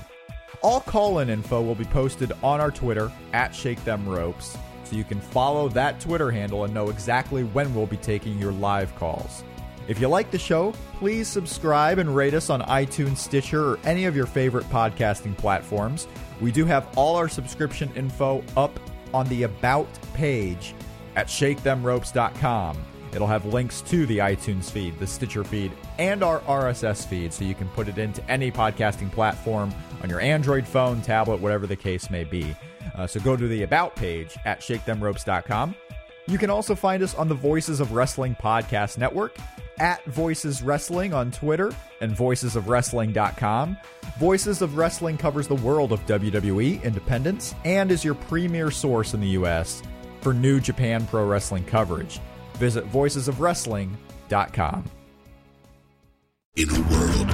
All call in info will be posted on our Twitter at Shake Them Ropes, so you can follow that Twitter handle and know exactly when we'll be taking your live calls. If you like the show, please subscribe and rate us on iTunes, Stitcher, or any of your favorite podcasting platforms. We do have all our subscription info up on the About page at shakethemropes.com. It'll have links to the iTunes feed, the Stitcher feed, and our RSS feed, so you can put it into any podcasting platform on your Android phone, tablet, whatever the case may be. Uh, so go to the About page at shakethemropes.com. You can also find us on the Voices of Wrestling Podcast Network, at Voices Wrestling on Twitter, and voicesofwrestling.com. Voices of Wrestling covers the world of WWE independence and is your premier source in the U.S. for New Japan Pro Wrestling coverage. Visit voicesofwrestling.com. In a world